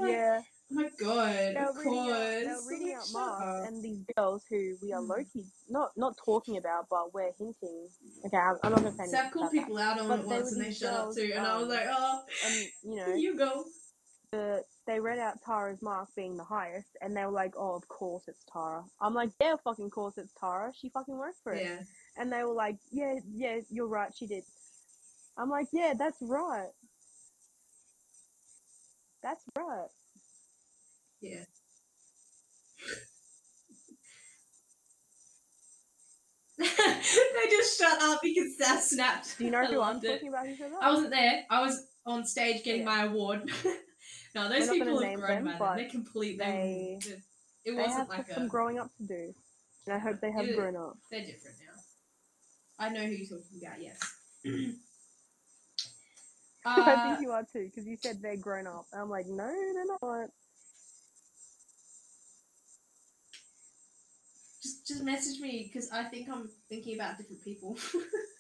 Like, Yeah, oh my god, they were of reading out, course. they were I'm reading out shut and these girls who we are Mm. low key not not talking about, but we're hinting. Okay, I'm, I'm not gonna say anything Seth called about that. people out on But it they once and they shut up too, and I was um, like, oh, And you know, you go. The, they read out Tara's mark being the highest, and they were like, "Oh, of course it's Tara." I'm like, "Yeah, fucking course it's Tara. She fucking worked for it." Yeah. And they were like, "Yeah, yeah, you're right. She did." I'm like, "Yeah, that's right. That's right." Yeah. they just shut up because that snapped. Do you know I who I'm it. talking about? Who said that? I wasn't there. I was on stage getting Yeah. my award. no, those people have grown them, but They're complete. They, they- they- it wasn't have like some a. growing up to do, and I hope they have grown up. They're different now. I know who you're talking about. Yes. I uh, think you are too, because you said they're grown up. And I'm like, no, they're not. just just message me because I think I'm thinking about different people.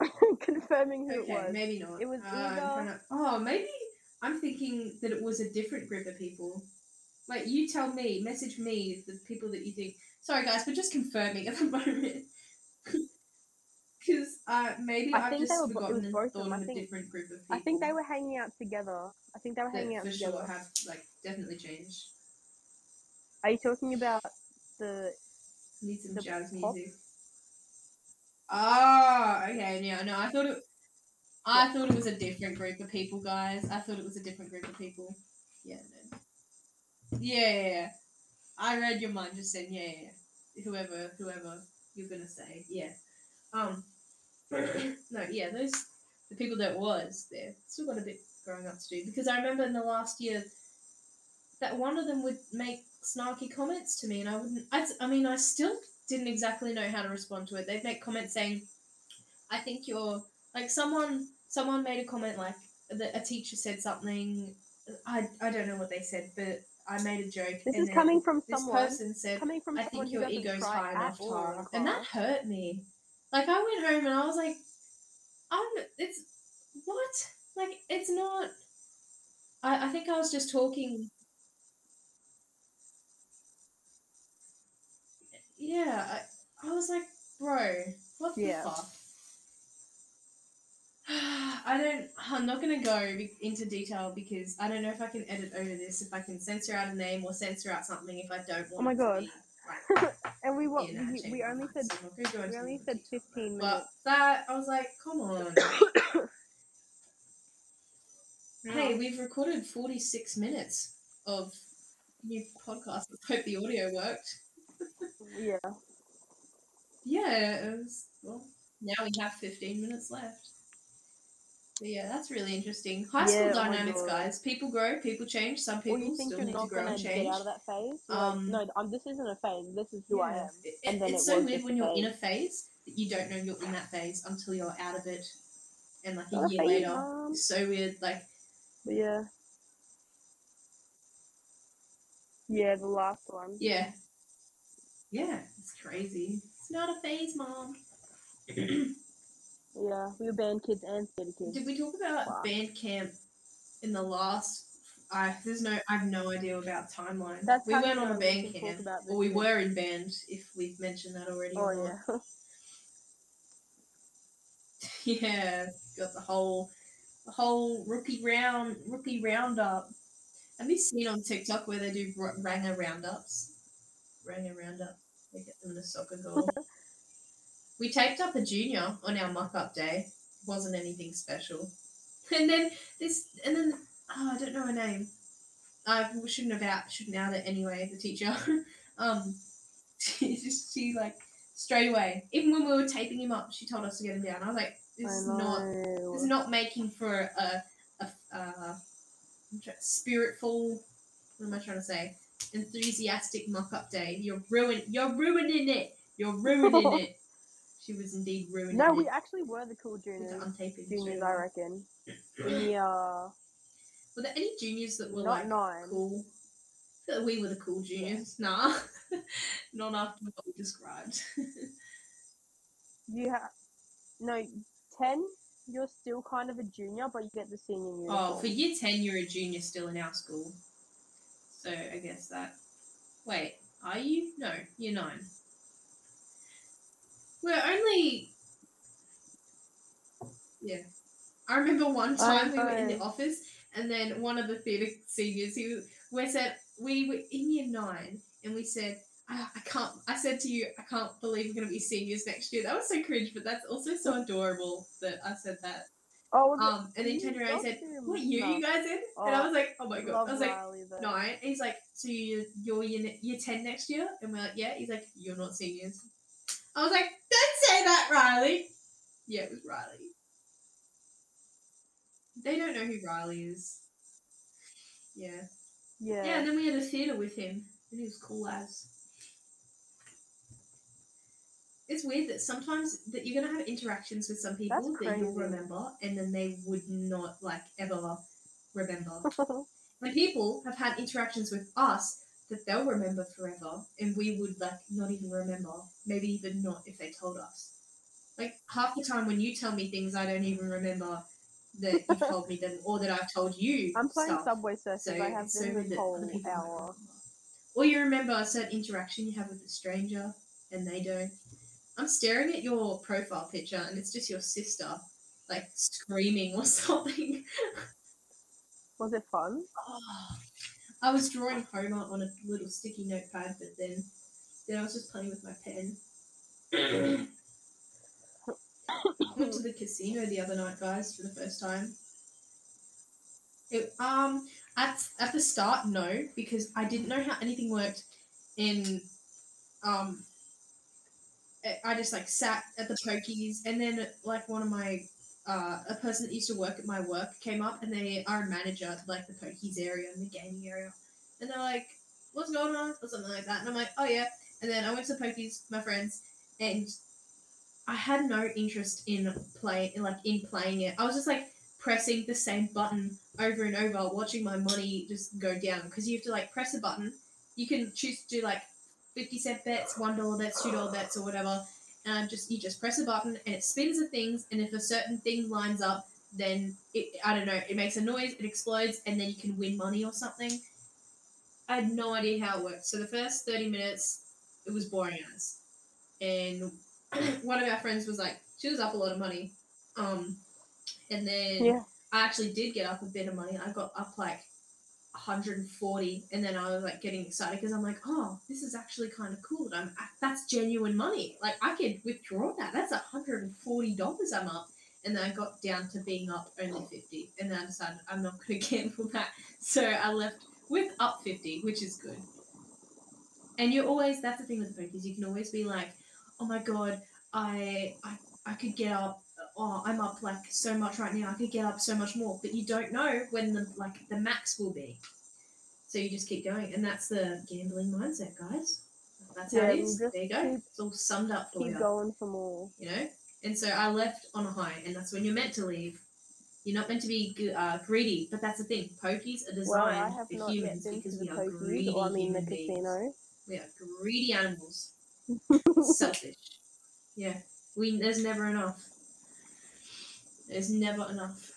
confirming who okay, it was. maybe not. It was Uh, either- to- oh, maybe I'm thinking that it was a different group of people. Like you tell me, message me the people that you think. Sorry, guys, we're just confirming at the moment. Because uh, maybe I I've think they just were forgotten both thought of I a think- different group of people. I think they were hanging out together. I think they were hanging out for together. sure have like definitely changed. Are you talking about the? Need some The jazz pop? music. Oh, okay. Yeah, no, I thought it. I thought it was a different group of people, guys. I thought it was a different group of people. Yeah, no. Yeah, yeah, yeah. I read your mind. Just saying, yeah, yeah, yeah. Whoever, whoever you're gonna say, yeah. Um, no, yeah, those the people that was there still got a bit growing up to do because I remember in the last year that one of them would make snarky comments to me, and I wouldn't. I, I mean, I still didn't exactly know how to respond to it. They'd make comments saying, "I think you're like someone." Someone made a comment like that a teacher said something. I I don't know what they said, but I made a joke. This is coming from This someone. person said, Coming from "I think your ego's high enough, Tara," and that hurt me. Like I went home and I was like, "I'm it's what? Like it's not." I I think I was just talking. Yeah, I, I was like, bro, what the Yeah. fuck? I don't. I'm not gonna go into detail because I don't know if I can edit over this. If I can censor out a name or censor out something if I don't want. Oh my God. Like, And we what we, we only said so I'm not gonna go we only said fifteen minutes. But that I was like, come on. Hey, we've recorded 46 minutes of new podcast. Let's hope the audio worked. Yeah. Yeah, it was, well, now we have 15 minutes left. But yeah, that's really interesting. High school Yeah, oh dynamics, guys. People grow, people change. Some people you think still you're need to grow and get change. out of that phase? You're like, Um, no, I'm, this isn't a phase. This is who I am. It- And then it's it so weird when you're in a phase. phase that you don't know you're in that phase until you're out of it. And like a Not a year phase, later, Mom. it's so weird. Like, But yeah. Yeah, the last one. yeah. Yeah, it's crazy. It's not a phase, mom. Yeah, we were band kids and theatre kids. Did we talk about Wow. band camp in the last? I there's no I have no idea about timeline. That's we how weren't on a know we band camp, about or we this were in band. If we've mentioned that already. Oh or yeah. yeah, got the whole the whole rookie round rookie roundup. Have you seen on TikTok where they do r- ranger roundups? Ranger roundup. They get them a soccer goal. we taped up a junior on our muck up day. Wasn't anything special. And then this, and then oh, I don't know her name. I shouldn't have out shouldn't out it anyway. The teacher, um, she just she like straight away. Even when we were taping him up, she told us to get him down. I was like, this is not this is not making for a a, uh, I'm spiritful. What am I trying to say? Enthusiastic muck-up day. You're ruin. You're ruining it. You're ruining it. She was indeed ruining it. No, it. we actually were the cool juniors. untaping Juniors, I reckon. In year uh, Were there any juniors that were like nine. cool? I feel like we were the cool juniors. Nah, not after what we described. You have no ten. You're still kind of a junior, but you get the senior uniform. oh, for year ten, you're a junior still in our school. So I guess that. Wait, are you? No, you're nine. We're only. Yeah, I remember one time we were in the office, and then one of the theatre seniors, he was, we said we were in year nine, and we said. I, I can't. I said to you, I can't believe we're going to be seniors next year. That was so cringe, but that's also so adorable that I said that. Oh, Um, and then he you turned around and said, "What year are No. you guys in?" and I Oh, was like, "Oh my god!" I was like, Riley though. nine. He's like, "So you're you're year, year ten next year?" And we're like, "Yeah." He's like, "You're not seniors." I was like, "Don't say that, Riley." Yeah, it was Riley. They don't know who Riley is. Yeah. Yeah. Yeah, and then we had a theatre with him, and he was cool as. It's weird that sometimes that you're gonna have interactions with some people That's that you'll remember, and then they would not like ever remember. when people have had interactions with us that they'll remember forever, and we would like not even remember, maybe even not if they told us. Like half the time when you tell me things, I don't even remember that you've told me them or that I've told you. I'm playing stuff. Subway Surfers. So, I have so been whole hour. remember. Or you remember a certain interaction you have with a stranger and they don't. I'm staring at your profile picture and it's just your sister, like screaming or something. Was it fun? Oh, I was drawing Homer on a little sticky notepad, but then then I was just playing with my pen. Went to the casino the other night, guys, for the first time. It, um, at at the start, no, because I didn't know how anything worked. In, um, I- just like sat at the pokies, and then like one of my uh, a person that used to work at my work came up, and they are a manager like the pokies area and the gaming area, and they're like, "What's going on?" or something like that, and I'm like, "Oh yeah," and then I went to pokies, with my friends, and I had no interest in play like in playing it. I was just like pressing the same button over and over, watching my money just go down because you have to like press a button. You can choose to do like fifty cent bets, one dollar bets, two dollar bets, or whatever. And just you just press a button and it spins the things, and if a certain thing lines up, then it I don't know, it makes a noise, it explodes, and then you can win money or something. I had no idea how it worked. So the first thirty minutes, it was boring as, and one of our friends was like, she was up a lot of money. Um, and then Yeah. I actually did get up a bit of money. I got up like 140, and then I was like getting excited because I'm like, oh, this is actually kind of cool. That I'm that's genuine money. Like I could withdraw that. That's 140 dollars I'm up. And then I got down to being up only 50, and then I decided I'm not going to gamble that. So I left with up 50, which is good. And you're always that's the thing with pokies. You can always be like, oh my god, I I I could get up. Oh, I'm up like so much right now. I could get up so much more, but you don't know when the like the max will be. So you just keep going, and that's the gambling mindset, guys. That's how Yeah, it you There you go. keep- It's all summed up for Keep you. going for more. You know. And so I left on a high, and that's when you're meant to leave. You're not meant to be uh, greedy, but that's the thing. Pokies are designed Well, for humans because we are greedy or I mean the human beings. casino. We are greedy animals. Selfish. Yeah. We there's never enough. There's never enough.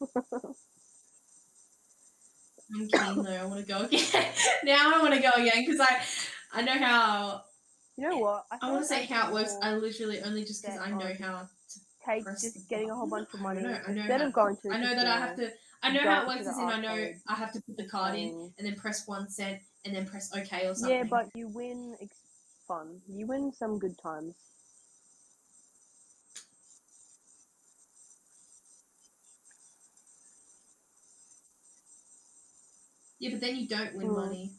I'm keen though. I want to go again. now I want to go again because I, I know how. You know what? I feel want to say how it works. I literally only just because I know how. take press just getting a whole bunch of money don't know, I know instead how- of going to. I know that I have to. I know how it works. As in, I know I have to put the card in and then press one cent and then press OK or something. Yeah, but you win ex- fun. You win some good times. Yeah, but then you don't win Mm. money.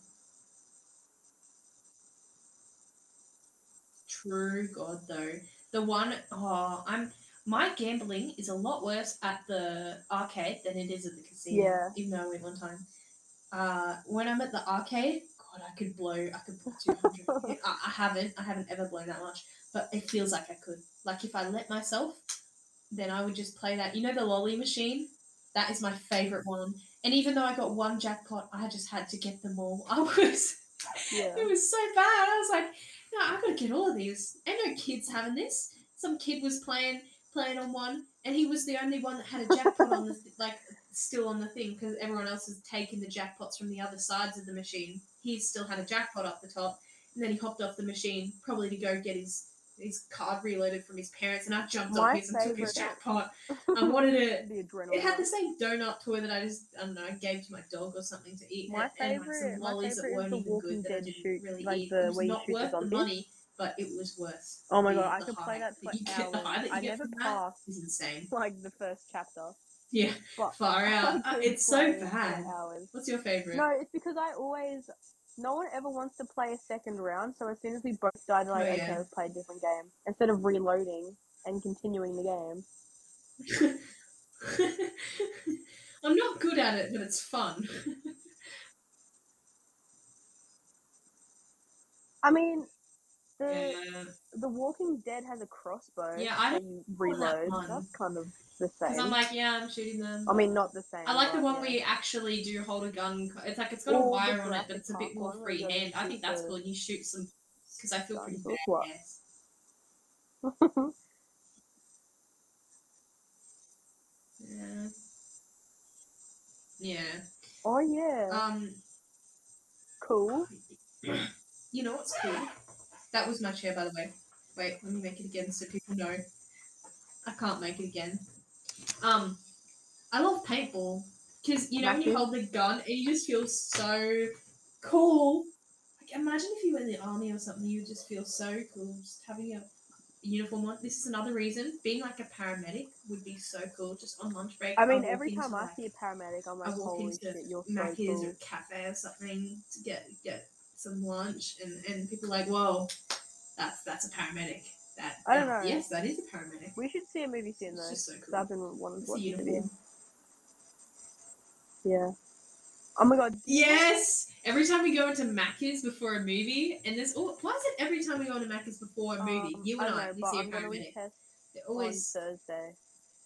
True God, though. The one, oh, I'm. My gambling is a lot worse at the arcade than it is at the casino. Yeah. Even though I went one time. Uh, when I'm at the arcade, God, I could blow. I could put two hundred. I, I haven't. I haven't ever blown that much, but it feels like I could. Like if I let myself, then I would just play that. You know the lolly machine. That is my favorite one. And even though I got one jackpot, I just had to get them all. I was, Yeah. it was so bad. I was like, no, I've gotta get all of these. Ain't no kids having this. Some kid was playing playing on one, and he was the only one that had a jackpot on the th- like still on the thing because everyone else has taken the jackpots from the other sides of the machine. He still had a jackpot up the top, and then he hopped off the machine probably to go get his his card reloaded from his parents, and I jumped My on his and took his jackpot. I wanted it. the adrenaline. It had the same donut toy that I just I don't know I gave to my dog or something to eat. My and, and, like, some my lollies that weren't the even good that I didn't shoot, really like eat. the it was not worth the money, but it was worth. Oh my god, I could play that for hours. That I never passed It's insane. like the first chapter. Yeah, But far out. It's so bad. hours. What's your favorite? No, it's because I always. No one ever wants to play a second round, so as soon as we both died, like, Oh, okay, let's play a different game. Instead of reloading and continuing the game. I'm not good at it, but it's fun. I mean, the yeah. the Walking Dead has a crossbow. Yeah, I that that reload. fun. That's kind of the same. I'm like, yeah, I'm shooting them. I mean, not the same. I like the one yeah. where you actually do hold a gun. It's like it's got a wire on it, but it's a bit more one where you free hand. I think that's cool. You shoot some because I feel pretty badass. Yeah. Yeah. oh yeah, Um. cool. You know what's cool? That was my chair, by the way. Wait, let me make it again so people know. I can't make it again. Um, I love paintball because you know when you hold the gun and you just feel so cool. Like imagine if you were in the army or something, you would just feel so cool just having a uniform on. This is another reason being like a paramedic would be so cool. Just on lunch break. I mean, every time I like, see a paramedic, I'm like, I walk holy into shit, you're so cool. or cafe or something to get get some lunch, and and people are like, whoa, that's that's a paramedic. That I don't that- know. Yes, that is a paramedic. We should see a movie soon It's though. just so cool. I've been wanting to It's a watch a. Yeah. Oh my god. Yes. Every time we go into Macca's before a movie, and there's oh, why is it every time we go into Macca's before a movie, Um, you I and don't I, we see a I'm gonna paramedic. They're on always Thursday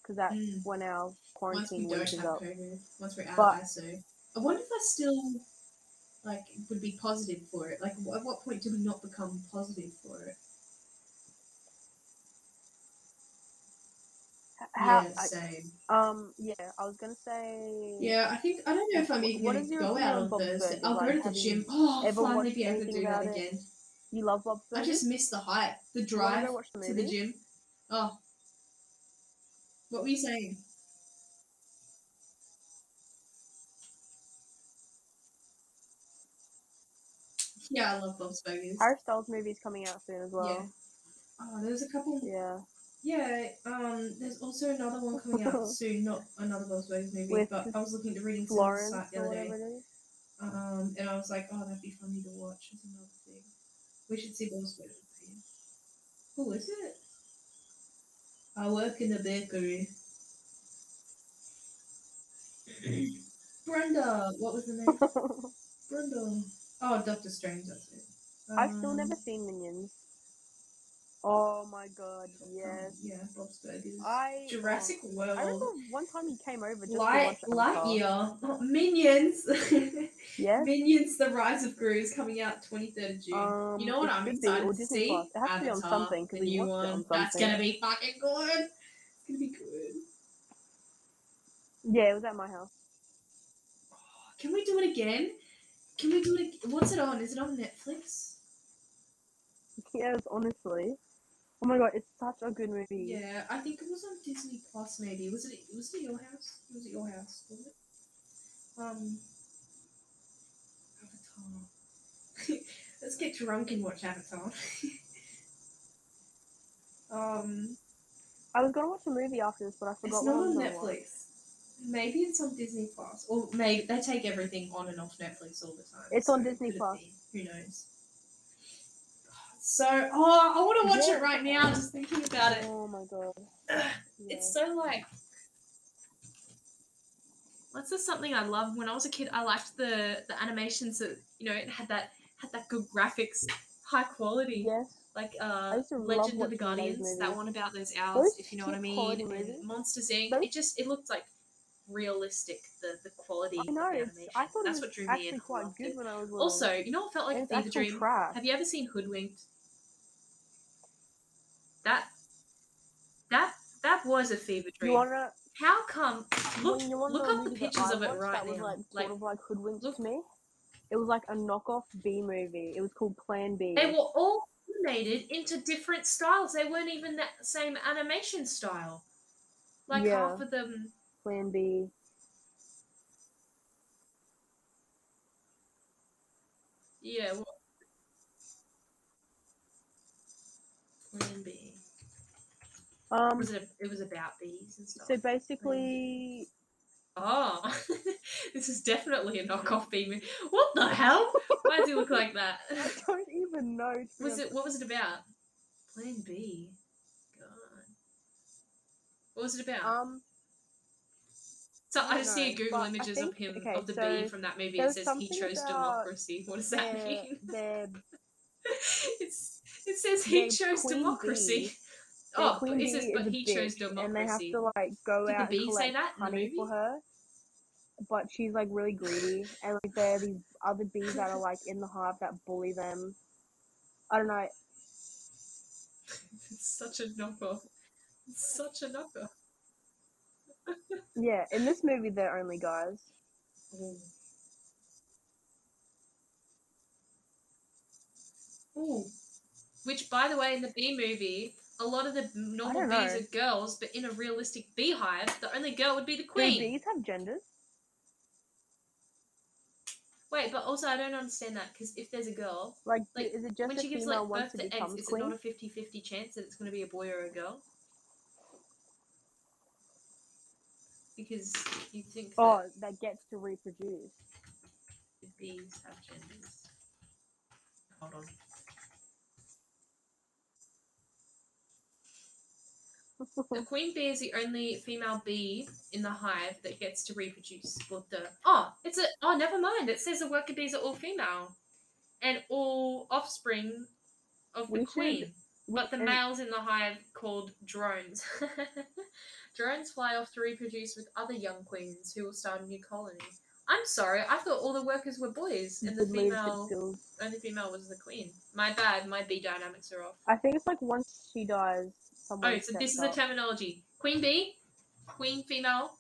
because that's Mm. when our once we quarantine don't have up. COVID, once we're out But- of ISO. I wonder if I still like would be positive for it. Like, at what point do we not become positive for it? How? yeah, same. I, um. Yeah, I was gonna say. Yeah, I think I don't know if I'm even what going is to your go out on Bob's Thursday. I'll Like, go to the gym. Oh, ever finally be able to do that it? again. You love Bob's I just miss the hype, the drive the to the gym. Oh, what were you saying? Yeah, I love Bob's Burgers. Harry Styles movie's coming out soon as well. Yeah. well. Oh, there's a couple. Yeah. Yeah, um, there's also another one coming out soon. Not another Bob's Burgers movie, With but I was looking at reading some Florence site the or other day. whatever it is. Um, and I was like, oh, that'd be funny to watch. Is another thing. We should see Bob's Burgers. again. Who is it? I work in the bakery. Brenda, what was the name? Brenda. Oh, Doctor Strange. That's it. I've still Um, never seen Minions. Oh my god, um, yes. yeah, Bob's Burgers. I Jurassic oh, World. I remember one time he came over just Light, to watch Avatar. Lightyear. Oh, Minions. Yes. Minions: The Rise of Gru is coming out 23rd of June. Um, you know what I'm excited to see? Plus. It has to be on something. the new it on one. That's gonna be fucking good. It's gonna be good. Yeah, it was at my house. Can we do it again? Can we do it? What's it on? Is it on Netflix? Yes, honestly. Oh my god, it's such a good movie. Yeah, I think it was on Disney Plus. Maybe was it? Was it your house? Was it your house? Was it? Um, Avatar. Let's get drunk and watch Avatar. um, I was gonna watch a movie after this, but I forgot it's what not on. Netflix. Maybe it's on Disney Plus, or maybe they take everything on and off Netflix all the time. It's on Disney Plus. Who knows? So, oh, I want to watch Yeah. it right now. Just thinking about it. Oh my god. It's so like. What's this something I love. when I was a kid? I liked the the animations that you know it had that had that good graphics, high quality. Yes. Like uh, used to love Legend of the Guardians, that one about those owls, Those if you know what I mean. Monsters Inc. Those- It just it looked like realistic. The the quality. I know. Of the I thought That's it what was drew me in. Quite good it. when I was little. Also, you know what felt like a fever dream? trash. Have you ever seen Hoodwinked? That that that was a fever dream. You wanna How come? Look, look up the pictures of it right that was now. like Like, sort of like hoodwinked look- to me. It was like a knockoff B movie. It was called Plan B. they were all animated into different styles. They weren't even that same animation style. Like Yeah. half of them. Plan B. Yeah. Well, Plan B. Um. Was it? It was about bees and stuff. So basically, Oh, this is definitely a knockoff bee movie. What the hell? Why does he look like that? I don't even know. Was it? What was it about? Plan B. God. What was it about? Um. So I I just see know, Google images think- of him okay, of the so bee from that movie. It says he chose democracy. What does that mean? it's, it says he chose democracy. bee- Oh, queen it says, but a he chose democracy. and they have to like go Did the out bee and say that the honey for her. But she's like really greedy, and like there are these other bees that are like in the hive that bully them. I don't know. It's such a knockoff. It's such a knockoff. Yeah, in this movie they're only guys. Ooh. Ooh. Which, by the way, in the bee movie, a lot of the normal bees know. are girls, but in a realistic beehive, the only girl would be the Do queen. bees have genders? Wait, but also I don't understand that because if there's a girl, Like, Like, is it just when she gives like birth to to become eggs, is it not a 50-50 chance that it's going to be a boy or a girl? Because you think Oh, that gets to reproduce. the bees have genders. Hold on. The queen bee is the only female bee in the hive that gets to reproduce. What the? Oh, it's a. Oh, never mind. It says the worker bees are all female, and all offspring of the We should- queen. But the males in the hive called drones. drones fly off to reproduce with other young queens who will start a new colony. I'm sorry, I thought all the workers were boys, and the leadership female, only female was the queen. My bad, my bee dynamics are off. I think it's like once she dies, someone. Oh, so this is the terminology. Queen bee, queen female.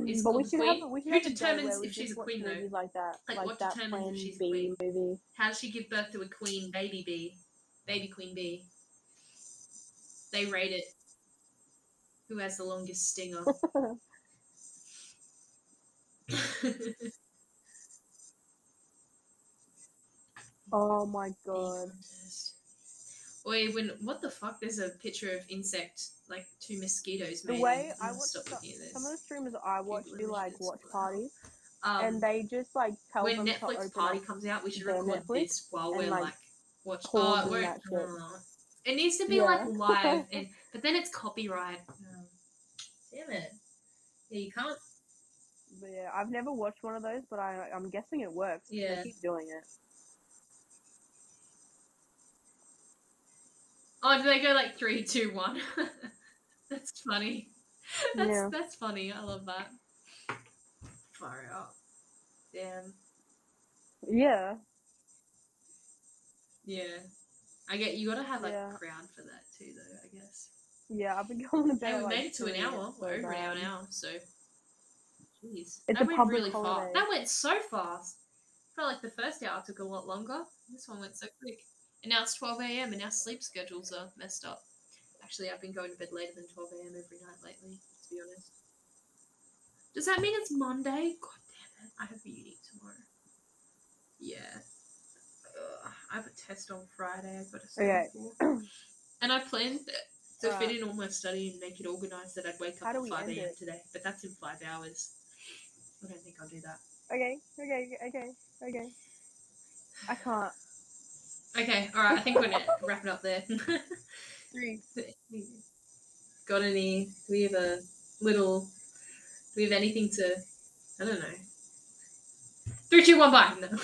Mm, is but we should queen. have we should Who determines if she's a queen, though? like that, Like, like, what that determines if she's a B movie. How does she give birth to a queen baby bee? Baby queen bee. They rate it. Who has the longest stinger? oh my god. Oi, when what the fuck? There's a picture of insect like two mosquitoes. The way I'm watch stop some, looking at this. some of the streamers I watch People do like watch parties, Um, and they just like tell when them to Netflix open Party comes out, we should record Netflix this while we're like, like, watch. Oh, it and won't. that shit. oh. It needs to be Yeah. like live, and but then it's copyright. Oh. Damn it! Yeah, you can't. But yeah, I've never watched one of those, but I I'm guessing it works. Yeah. They keep doing it. Oh, do they go like three, two, one? that's funny. That's Yeah. that's funny. I love that. Far out. Damn. Yeah. Yeah. I get you gotta have like Yeah. a crowd for that too though, I guess. Yeah, I've been going to bed. Hey, we like, made it to an hour. We're over an hour, now, so Jeez. It's that a went really fast. That went so fast. felt like the first hour took a lot longer. This one went so quick. And now it's 12 a.m. and our sleep schedules are messed up. Actually, I've been going to bed later than 12 a.m. every night lately, to be honest. Does that mean it's Monday? God damn it. I have a uni tomorrow. Yeah. Ugh, I have a test on Friday. I've got to study Okay. And I planned to fit in all my study and make it organised that I'd wake up at 5 a.m. today. But that's in five hours. I don't think I'll do that. Okay, okay, okay, okay. I can't. Okay, alright, I think we're gonna wrap it up there. Three. Got any? Do we have a little? Do we have anything to? I don't know. Three, two, one, bye. No.